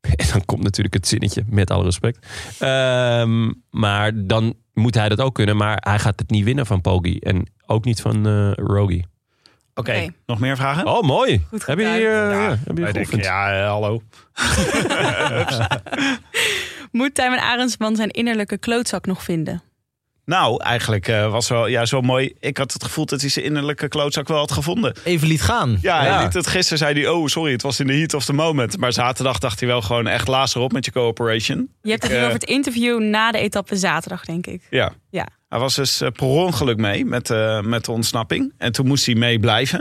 en dan komt natuurlijk het zinnetje, met alle respect. Ehm, maar dan moet hij dat ook kunnen. Maar hij gaat het niet winnen van Poggi. En ook niet van eh Rogi. Oké, nog meer vragen? Oh, mooi. Goed Heb je hier, eh, Ja, heb je geoefend? ja, eh, hallo. Moet Tijmen Arendsman zijn innerlijke klootzak nog vinden? Nou, eigenlijk eh, was wel ja, zo mooi. Ik had het gevoel dat hij zijn innerlijke klootzak wel had gevonden. Even liet gaan. Ja, Ja. hij liet het gisteren zei hij, oh sorry, het was in de heat of the moment. Maar zaterdag dacht hij wel gewoon echt lazer op met je cooperation. Je hebt het hier eh, over het interview na de etappe zaterdag, denk ik. Ja. Ja. Hij was dus eh, per ongeluk mee met, eh, met de ontsnapping. En toen moest hij mee blijven.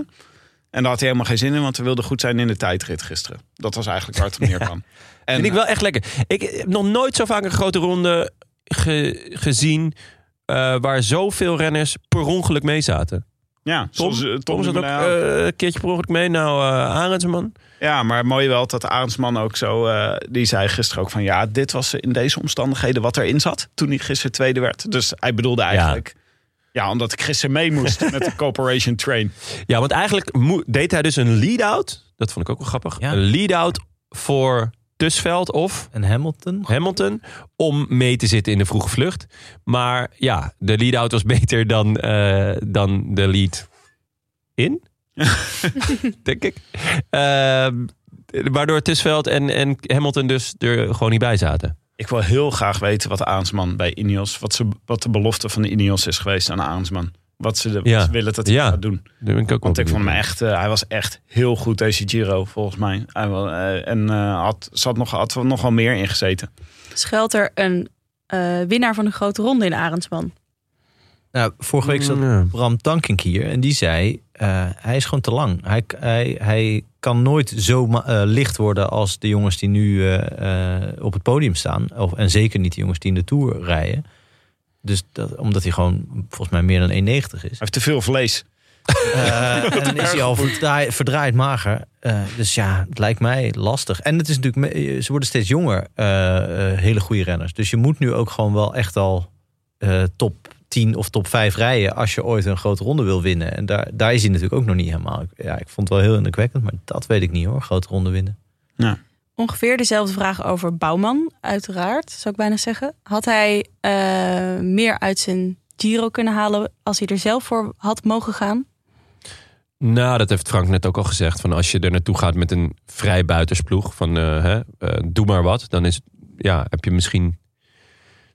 En daar had hij helemaal geen zin in, want we wilden goed zijn in de tijdrit gisteren. Dat was eigenlijk waar het op neerkwam. En, Vind ik wel echt lekker. Ik heb nog nooit zo vaak een grote ronde ge- gezien... eh, waar zoveel renners per ongeluk mee zaten. ja, Tom, zoals, eh, Tom, Tom zat ook eh, een keertje per ongeluk mee. Nou, eh Arendsman. Ja, maar mooi wel dat Arendsman ook zo... eh, die zei gisteren ook van... ja, dit was in deze omstandigheden wat erin zat... toen hij gisteren tweede werd. Dus hij bedoelde eigenlijk... Ja, omdat ik gisteren mee moest met de Corporation Train. Ja, want eigenlijk deed hij dus een lead-out. Dat vond ik ook wel grappig. Ja. Een lead-out voor Tusveld of En Hamilton? Hamilton om mee te zitten in de vroege vlucht. Maar ja, de lead-out was beter dan, eh, dan de lead in. Denk ik. Ehm, waardoor Tusveld en, en Hamilton dus er gewoon niet bij zaten. Ik wil heel graag weten wat Arendsman bij Ineos... Wat, ze, wat de belofte van de Ineos is geweest aan Arendsman. Wat ze, de, wat Ja. ze willen dat hij Ja. gaat doen. Daar ben ik ook Want ik vond hem echt... eh, hij was echt heel goed deze Giro, volgens mij. Hij, wel, eh, en eh, had, zat nog, had nog wel meer in gezeten. Schuilt er een eh, winnaar van de grote ronde in Arendsman? Nou, vorige week zat Ja. Bram Tankink hier en die zei... eh, hij is gewoon te lang. Hij, hij, hij kan nooit zo eh, licht worden als de jongens die nu eh, eh, op het podium staan. Of, en zeker niet de jongens die in de Tour rijden. Dus dat, omdat hij gewoon volgens mij meer dan 1,90 is. Hij heeft te veel vlees. Eh, en is hij al verdraaid, verdraaid mager. Eh, dus ja, het lijkt mij lastig. En het is natuurlijk, me- ze worden steeds jonger, eh, eh, hele goede renners. Dus je moet nu ook gewoon wel echt al eh, top 10 of top 5 rijden als je ooit een grote ronde wil winnen. En daar, daar is hij natuurlijk ook nog niet helemaal. Ik- Ja, ik vond het wel heel indrukwekkend, maar dat weet ik niet hoor, grote ronde winnen. Ongeveer dezelfde vraag over Bouwman, uiteraard, zou ik bijna zeggen. Had hij eh, meer uit zijn Giro kunnen halen als hij er zelf voor had mogen gaan? Nou, dat heeft Frank net ook al gezegd. Van als je er naartoe gaat met een vrij buitensploeg. Van eh, hè, eh, doe maar wat. Dan is het, ja, heb je misschien.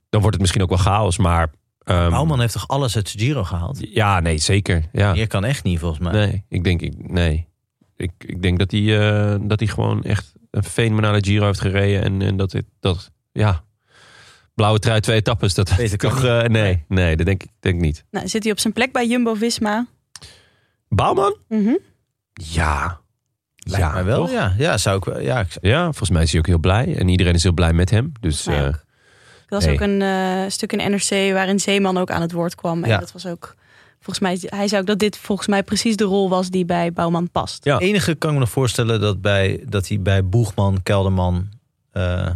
Dan wordt het misschien ook wel chaos. Maar. ehm, Bouwman heeft toch alles uit zijn Giro gehaald? Ja, nee, zeker. Ja. Je kan echt niet volgens mij. Nee, ik denk, ik, nee. Ik, ik denk dat hij, eh, dat hij gewoon echt een fenomenale Giro heeft gereden. En, en dat dat, ja. Blauwe trui, twee etappes. Dat toch, eh, nee, nee, dat denk ik denk niet. Nou, zit hij op zijn plek bij Jumbo-Visma? Bouwman? Mhm. Ja. Lijkt mij wel, toch? ja. Ja, zou ik wel. Ja, ik, Ja, volgens mij is hij ook heel blij. En iedereen is heel blij met hem. Dus eh, ook. Er was ook een eh, stuk in NRC waarin Zeeman ook aan het woord kwam. En Ja. dat was ook, volgens mij, hij zei ook dat dit volgens mij precies de rol was die bij Bouwman past. Ja. Het enige kan ik me nog voorstellen dat, bij, dat hij bij Boegman, Kelderman, eh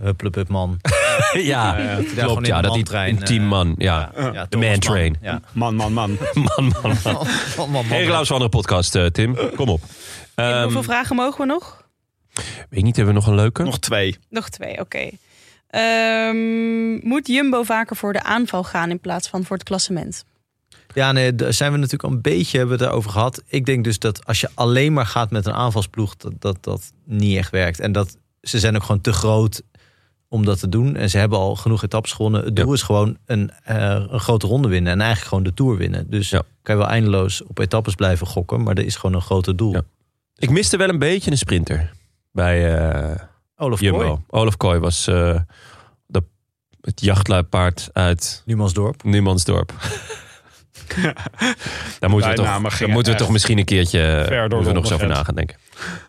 Hupplepupman... ja, klopt. dat die een team eh, man. Ja, ja, de man train. Ja. Man, man, man. Man, man, man. Man, man, reclame voor andere podcast, eh, Tim. Kom op. Ehm, hoeveel vragen mogen we nog? weet niet, hebben we nog een leuke? Nog twee. Nog twee, oké. Ehm, moet Jumbo vaker voor de aanval gaan in plaats van voor het klassement? Ja, nee, daar zijn we natuurlijk al een beetje hebben we het over gehad. Ik denk dus dat als je alleen maar gaat met een aanvalsploeg, dat dat, dat niet echt werkt. En dat ze zijn ook gewoon te groot om dat te doen. En ze hebben al genoeg etappes gewonnen. Het Ja. doel is gewoon een, eh, een grote ronde winnen. En eigenlijk gewoon de Tour winnen. Dus Ja. kan je wel eindeloos op etappes blijven gokken. Maar er is gewoon een groter doel. Ja. Ik miste wel een beetje een sprinter bij eh, Olaf Jumbo. Kooi, Olaf Kooi was eh, de, het jachtluipaard uit Numansdorp. Numansdorp. daar moeten we, toch, daar gingen moeten we toch misschien een keertje door moeten we nog eens over na gaan denken.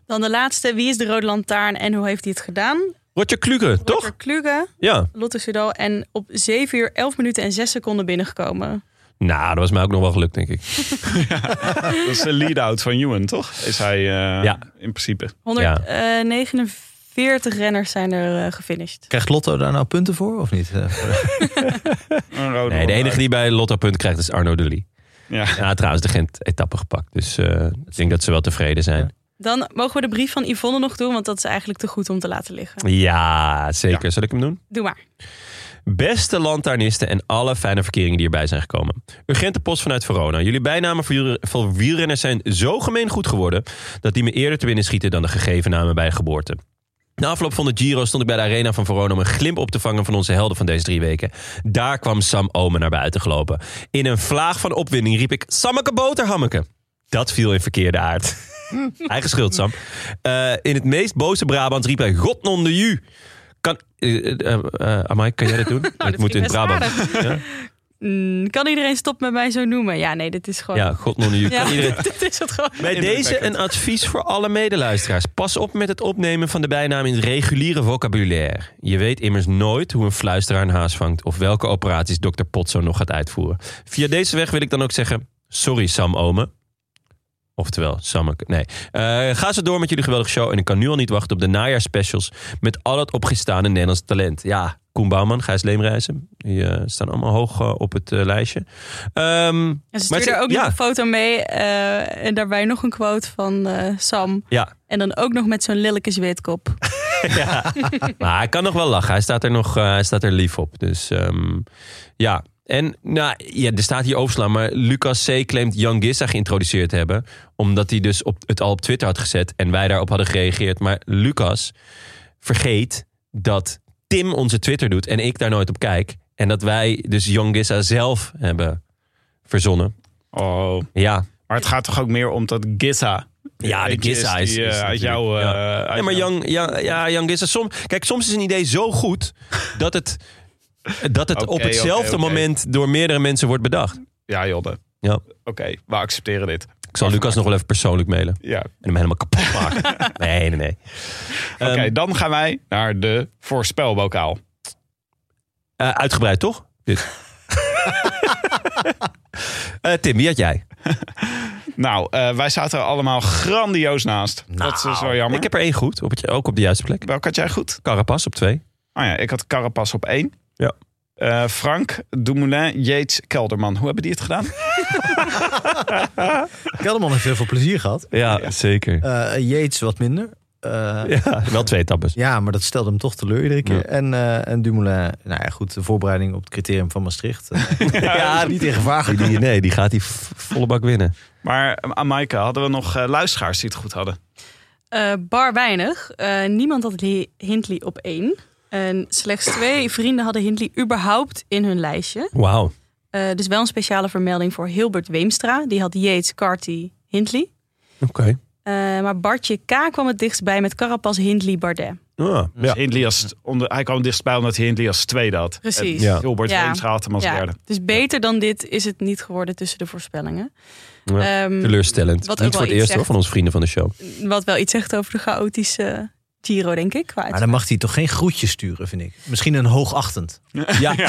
Dan de laatste. Wie is de Rode Lantaarn en hoe heeft hij het gedaan? Roger Kluge, toch? Roger Kluge, Ja. Lotte Soudal. En op 7 uur, 11 minuten en 6 seconden binnengekomen. Nou, dat was mij ook nog wel gelukt, denk ik. Dat is de lead-out van Ewan, toch? Is hij eh, Ja. in principe. 149 renners zijn er eh, gefinished. Krijgt Lotto daar nou punten voor of niet? Nee, de enige die bij Lotto punt krijgt is Arno Delis. Ja. Ja, trouwens, de Gent-etappe gepakt. Dus eh, ik denk dat ze wel tevreden zijn. Dan mogen we de brief van Yvonne nog doen, want dat is eigenlijk te goed om te laten liggen. Ja, zeker. Zal ik hem doen? Doe maar. Beste lantaarnisten en alle fijne verkeringen die erbij zijn gekomen. Urgente post vanuit Verona. Jullie bijnamen voor wielrenners zijn zo gemeen goed geworden... dat die me eerder te binnen schieten dan de gegeven namen bij geboorte. Na afloop van de Giro stond ik bij de arena van Verona... om een glimp op te vangen van onze helden van deze drie weken. Daar kwam Sam Omen naar buiten gelopen. In een vlaag van opwinding riep ik... Sammeke boterhammeke. Dat viel in verkeerde aard. Eigen schuld, Sam. Eh, in het meest boze Brabant riep hij... God non de ju. Kan, eh, Amai, kan jij dat doen? dat ik moet in Brabant. Ja, Mm, kan iedereen stop met mij zo noemen? Ja, nee, dit is gewoon... ja God non ju. Ja, Kan iedereen... dit is het gewoon. Bij deze een advies voor alle medeluisteraars. Pas op met het opnemen van de bijnaam in het reguliere vocabulaire. Je weet immers nooit hoe een fluisteraar een haas vangt... of welke operaties dokter Potso nog gaat uitvoeren. Via deze weg wil ik dan ook zeggen... Sorry Sam Ome. Oftewel, Sammeke. Nee. Eh, ga zo door met jullie geweldige show. En ik kan nu al niet wachten op de najaarspecials... met al het opgestane Nederlands talent. Ja, Koen Bouwman, Gijs Leemreizen. Die eh, staan allemaal hoog eh, op het eh, lijstje. Ehm, En ze Maar stuurde ze- ook ja. nog een foto mee. en daarbij nog een quote van Sam. ja, En dan ook nog met zo'n lelijke zweetkop. ja. Maar hij kan nog wel lachen. Hij staat er nog hij staat er lief op. Dus ehm, ja. En nou, ja, er staat hier overslaan. Maar Lucas C. claimt Jan Gissa geïntroduceerd te hebben. Omdat hij dus op, het al op Twitter had gezet. En wij daarop hadden gereageerd. Maar Lucas vergeet dat Tim onze Twitter doet. En ik daar nooit op kijk. En dat wij dus Jan Gissa zelf hebben verzonnen. Oh. Ja, Maar het gaat toch ook meer om dat Giza. Ja, de Giza is- die, eh, is uit jouw... ja. eh, uit Ja, maar Jan, ja, ja, Jan Gissa, som, kijk, soms is een idee zo goed dat het, dat het op hetzelfde moment door meerdere mensen wordt bedacht. Ja, Jodde. Ja. Oké, we accepteren dit. Ik zal Lucas nog wel even persoonlijk mailen. Ja. En hem helemaal kapot maken. nee, nee, nee. Oké, Ehm, dan gaan wij naar de voorspelbokaal. eh, uitgebreid, toch? Dit. Eh, Tim, wie had jij? Nou, eh, wij zaten er allemaal grandioos naast. dat is wel jammer. Ik heb er één goed, op het, ook op de juiste plek. Welke had jij goed? Carapas op twee. Oh ja, ik had Carapas op één. Ja. Eh, Frank, Dumoulin, Yates, Kelderman. Hoe hebben die het gedaan? Kelderman heeft heel veel plezier gehad. Ja, zeker. Eh Yates wat minder. Eh, Ja, wel twee etappes. Ja, maar dat stelde hem toch teleur iedere keer. Ja. En, eh, en Dumoulin, nou ja, goed, de voorbereiding op het criterium van Maastricht. Ja, niet in gevaar nee, die gaat die volle bak winnen. Maar uh, Amaike, hadden we nog luisteraars die het goed hadden? Eh, bar weinig. Eh, niemand had Hi- Hindley op één. En slechts twee vrienden hadden Hindley überhaupt in hun lijstje. Wauw. Eh, dus wel een speciale vermelding voor Hilbert Weemstra. Die had Yates, Carty, Hindley. Oké. Eh, maar Bartje K kwam het dichtst bij met Carapaz, Hindley, Bardet. Ah, Dus Hindley als, onder, hij kwam dichtstbij omdat hij Hindley als tweede had. Precies. Ja. Hilbert Ja. Weemstra had hem als Ja, derde. dus beter dan dit is het niet geworden tussen de voorspellingen. Ja, Ehm, Teleurstellend. wat Niet voor het eerst hoor, van onze vrienden van de show. wat wel iets zegt over de chaotische Giro, denk ik. Qua Maar dan mag hij toch geen groetje sturen, vind ik. Misschien een hoogachtend. Ja,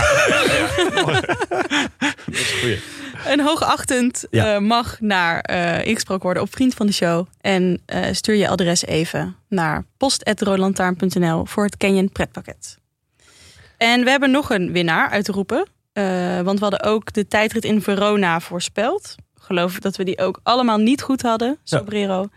Een hoogachtend Ja. eh, mag naar eh ingesproken worden op Vriend van de Show. En eh, stuur je adres even naar post.roodlantaarn.nl voor het Canyon pretpakket. En we hebben nog een winnaar uit te roepen. eh, want we hadden ook de tijdrit in Verona voorspeld. Geloof dat we die ook allemaal niet goed hadden, Sobrero.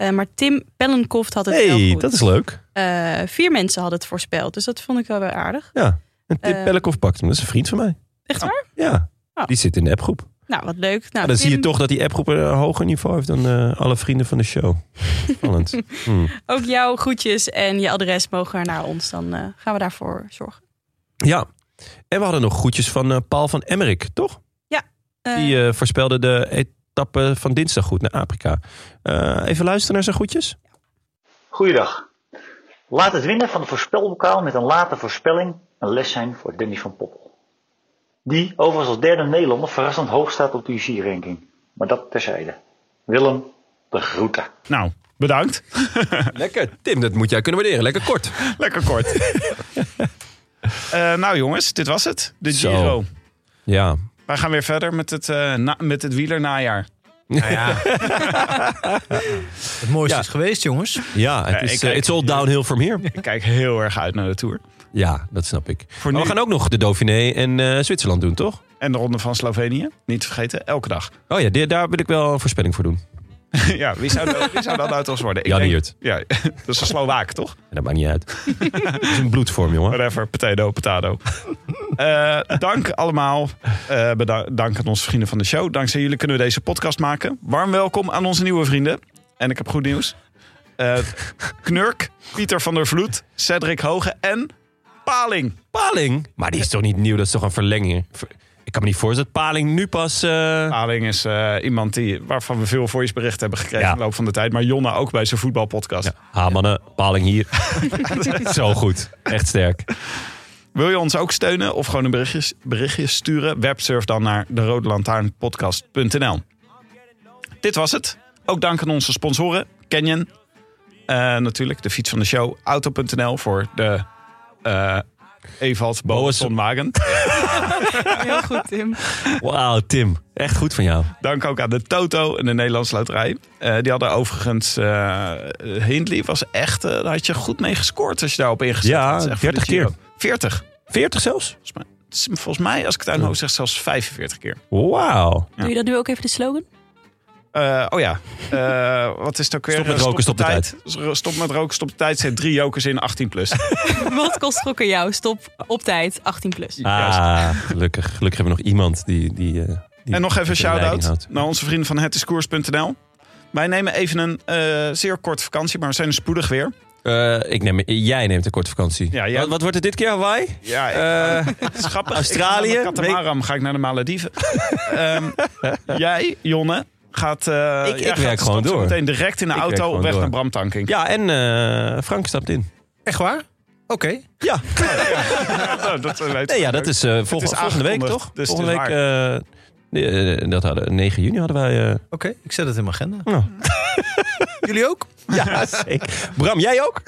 Eh, maar Tim Pellenkoft had het wel hey, goed. dat is leuk. Eh, vier mensen hadden het voorspeld, dus dat vond ik wel weer aardig. Ja. En Tim Eh, Pellekoff pakt hem. Dat is een vriend van mij. Echt waar? Ja. Oh. Die zit in de appgroep. Nou, wat leuk. Nou, Maar dan zie je toch dat die appgroep een hoger niveau heeft dan alle vrienden van de show. Hmm. Ook jouw groetjes en je adres mogen naar ons. Dan gaan we daarvoor zorgen. Ja. En we hadden nog groetjes van Paul van Emmerik, toch? Eh, Die voorspelde de etappe van dinsdag goed naar Afrika. Eh, even luisteren naar zijn groetjes. Goeiedag. Laat het winnen van de voorspelbokaal met een late voorspelling een les zijn voor Danny van Poppel. Die overigens als derde Nederlander verrassend hoog staat op de UC-ranking. Maar dat terzijde. Willem, de groeten. Nou, bedankt. Lekker. Tim, dat moet jij kunnen waarderen. Lekker kort. Lekker kort. Eh, nou jongens, dit was het. De Zo. Giro. Ja. Wij gaan weer verder met het, eh na- met het wielernajaar. Nou ja. het mooiste Ja. is geweest, jongens. Ja, het Ja, is, eh, it's all downhill from here. Ik kijk heel erg uit naar de Tour. Ja, dat snap ik. Voor Maar nu- we gaan ook nog de Dauphiné en eh, Zwitserland doen, toch? En de Ronde van Slovenië. Niet te vergeten, elke dag. Oh ja, daar wil ik wel een voorspelling voor doen. ja, wie zou, dat- wie zou dat nou toch worden? Ik Jan denk-. Ja, dat is een Slowaak, toch? Dat maakt niet uit. dat is een bloedvorm, jongen. Whatever, potato, potato. Eh, dank allemaal. Beda- dank aan onze vrienden van de show. Dankzij jullie kunnen we deze podcast maken. Warm welkom aan onze nieuwe vrienden. En ik heb goed nieuws. Eh, Knurk, Pieter van der Vloed, Cedric Hoge en Paling. Paling? Maar die is toch niet nieuw? Dat is toch een verlenging? Ik kan me niet voorstellen dat Paling nu pas... eh, Paling is eh, iemand die, waarvan we veel voiceberichten hebben gekregen Ja. in de loop van de tijd. Maar Jonna ook bij zijn voetbalpodcast. Ja. Ha, mannen, Paling hier. Zo goed. Echt sterk. Wil je ons ook steunen of gewoon een berichtje, berichtje sturen? Websurf dan naar de Lantaarnpodcast.nl. Dit was het. Ook dank aan onze sponsoren. Canyon. Eh, natuurlijk de fiets van de show. Auto.nl voor de Evald Boasson Wagen. Heel goed, Tim. Wauw, Tim. Echt goed van jou. Dank ook aan de Toto en de Nederlandse Loterij. Eh, die hadden overigens... eh Hindley was echt... eh, daar had je goed mee gescoord als je daarop ingezet Ja, had, de 40 keer. Giro. 40. 40 zelfs? Volgens mij, het is volgens mij, als ik het uit mijn hoofd zeg, zelfs 45 keer. Wauw. Ja. Doe je dat nu ook even de slogan? Eh, oh ja, Eh, wat is het ook weer? Stop met Eh, roken, stop de tijd. Stop met roken, stop de tijd. Zet drie jokers in 18 plus. Wat kost gokken jou? Stop op tijd, 18 plus. Ah, gelukkig. Gelukkig hebben we nog iemand die... die, eh, die en nog even een de shout-out naar onze vrienden van hetiskoers.nl. Wij nemen even een eh, zeer korte vakantie, maar we zijn er spoedig weer. Eh, ik neem, jij neemt een korte vakantie. Ja, jij- wat, wat wordt het dit keer, Hawaii? Ja, ik- Eh, het is grappig. Australië? Ik ga naar de Catamaran ga ik naar de Malediven. Ehm, jij, Jonne, gaat, eh Ik- ik werk gewoon door. meteen direct in de Ik auto op weg door. naar Bramtanking. ja, en eh, Frank stapt in. Echt waar? Oké. Ja, Nou, dat, eh, nee, ja dat ook. is, eh, volg- is volgende week toch? dus volgende week dat hadden, 9 juni hadden wij... eh, Oké, ik zet het in mijn agenda. Nou. Jullie ook? ja, zeker. Bram, jij ook?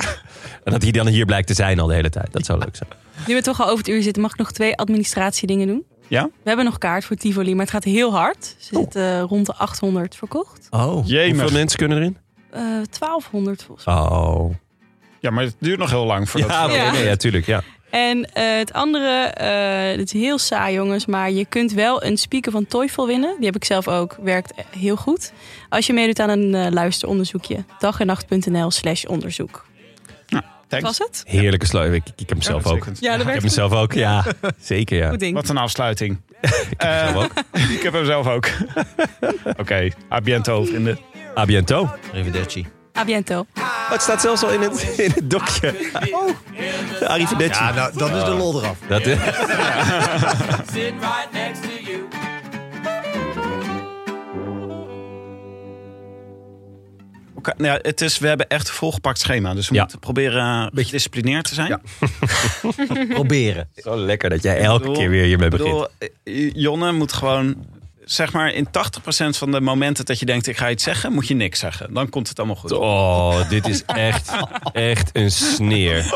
En dat hij dan hier blijkt te zijn al de hele tijd. Dat zou leuk zijn. Nu we toch al over het uur zitten, mag ik nog twee administratiedingen doen? Ja? We hebben nog kaart voor Tivoli, maar het gaat heel hard. Ze zitten eh, rond de 800 verkocht. Oh. Jemig. Hoeveel mensen kunnen erin? Eh 1200 volgens mij. Oh. Ja, maar het duurt nog heel lang voordat... Ja, Ja. nee, ja, tuurlijk. Ja. En eh, het andere, eh het is heel saai jongens, maar je kunt wel een speaker van Toyful winnen. Die heb ik zelf ook, werkt heel goed. Als je meedoet aan een luisteronderzoekje. dagennacht.nl slash onderzoek. Thanks. Was het? Heerlijke sluit. Ik, ik heb hem zelf ook. Ja, dat Ik heb hem zelf ook, ja. Zeker, ja. Goed ding. Wat een afsluiting. Ik heb hem zelf ook. ik heb hem zelf ook. Oké, a biento, vrienden. A biento. Arrivederci. A biento. Oh, het staat zelfs al in het, in het dokje. Oh. Arrivederci. Ja, nou, dan is de lol eraf. Dat, eh, ja, het is, we hebben echt een volgepakt schema. Dus we Ja. moeten proberen een beetje gedisciplineerd te zijn. Ja. Proberen. zo lekker dat jij elke bedoel- keer weer hiermee Ik begint. bedoel, eh, Jonne moet gewoon... Zeg maar in 80% van de momenten dat je denkt ik ga iets zeggen, moet je niks zeggen. Dan komt het allemaal goed. Oh, dit is echt, echt een sneer.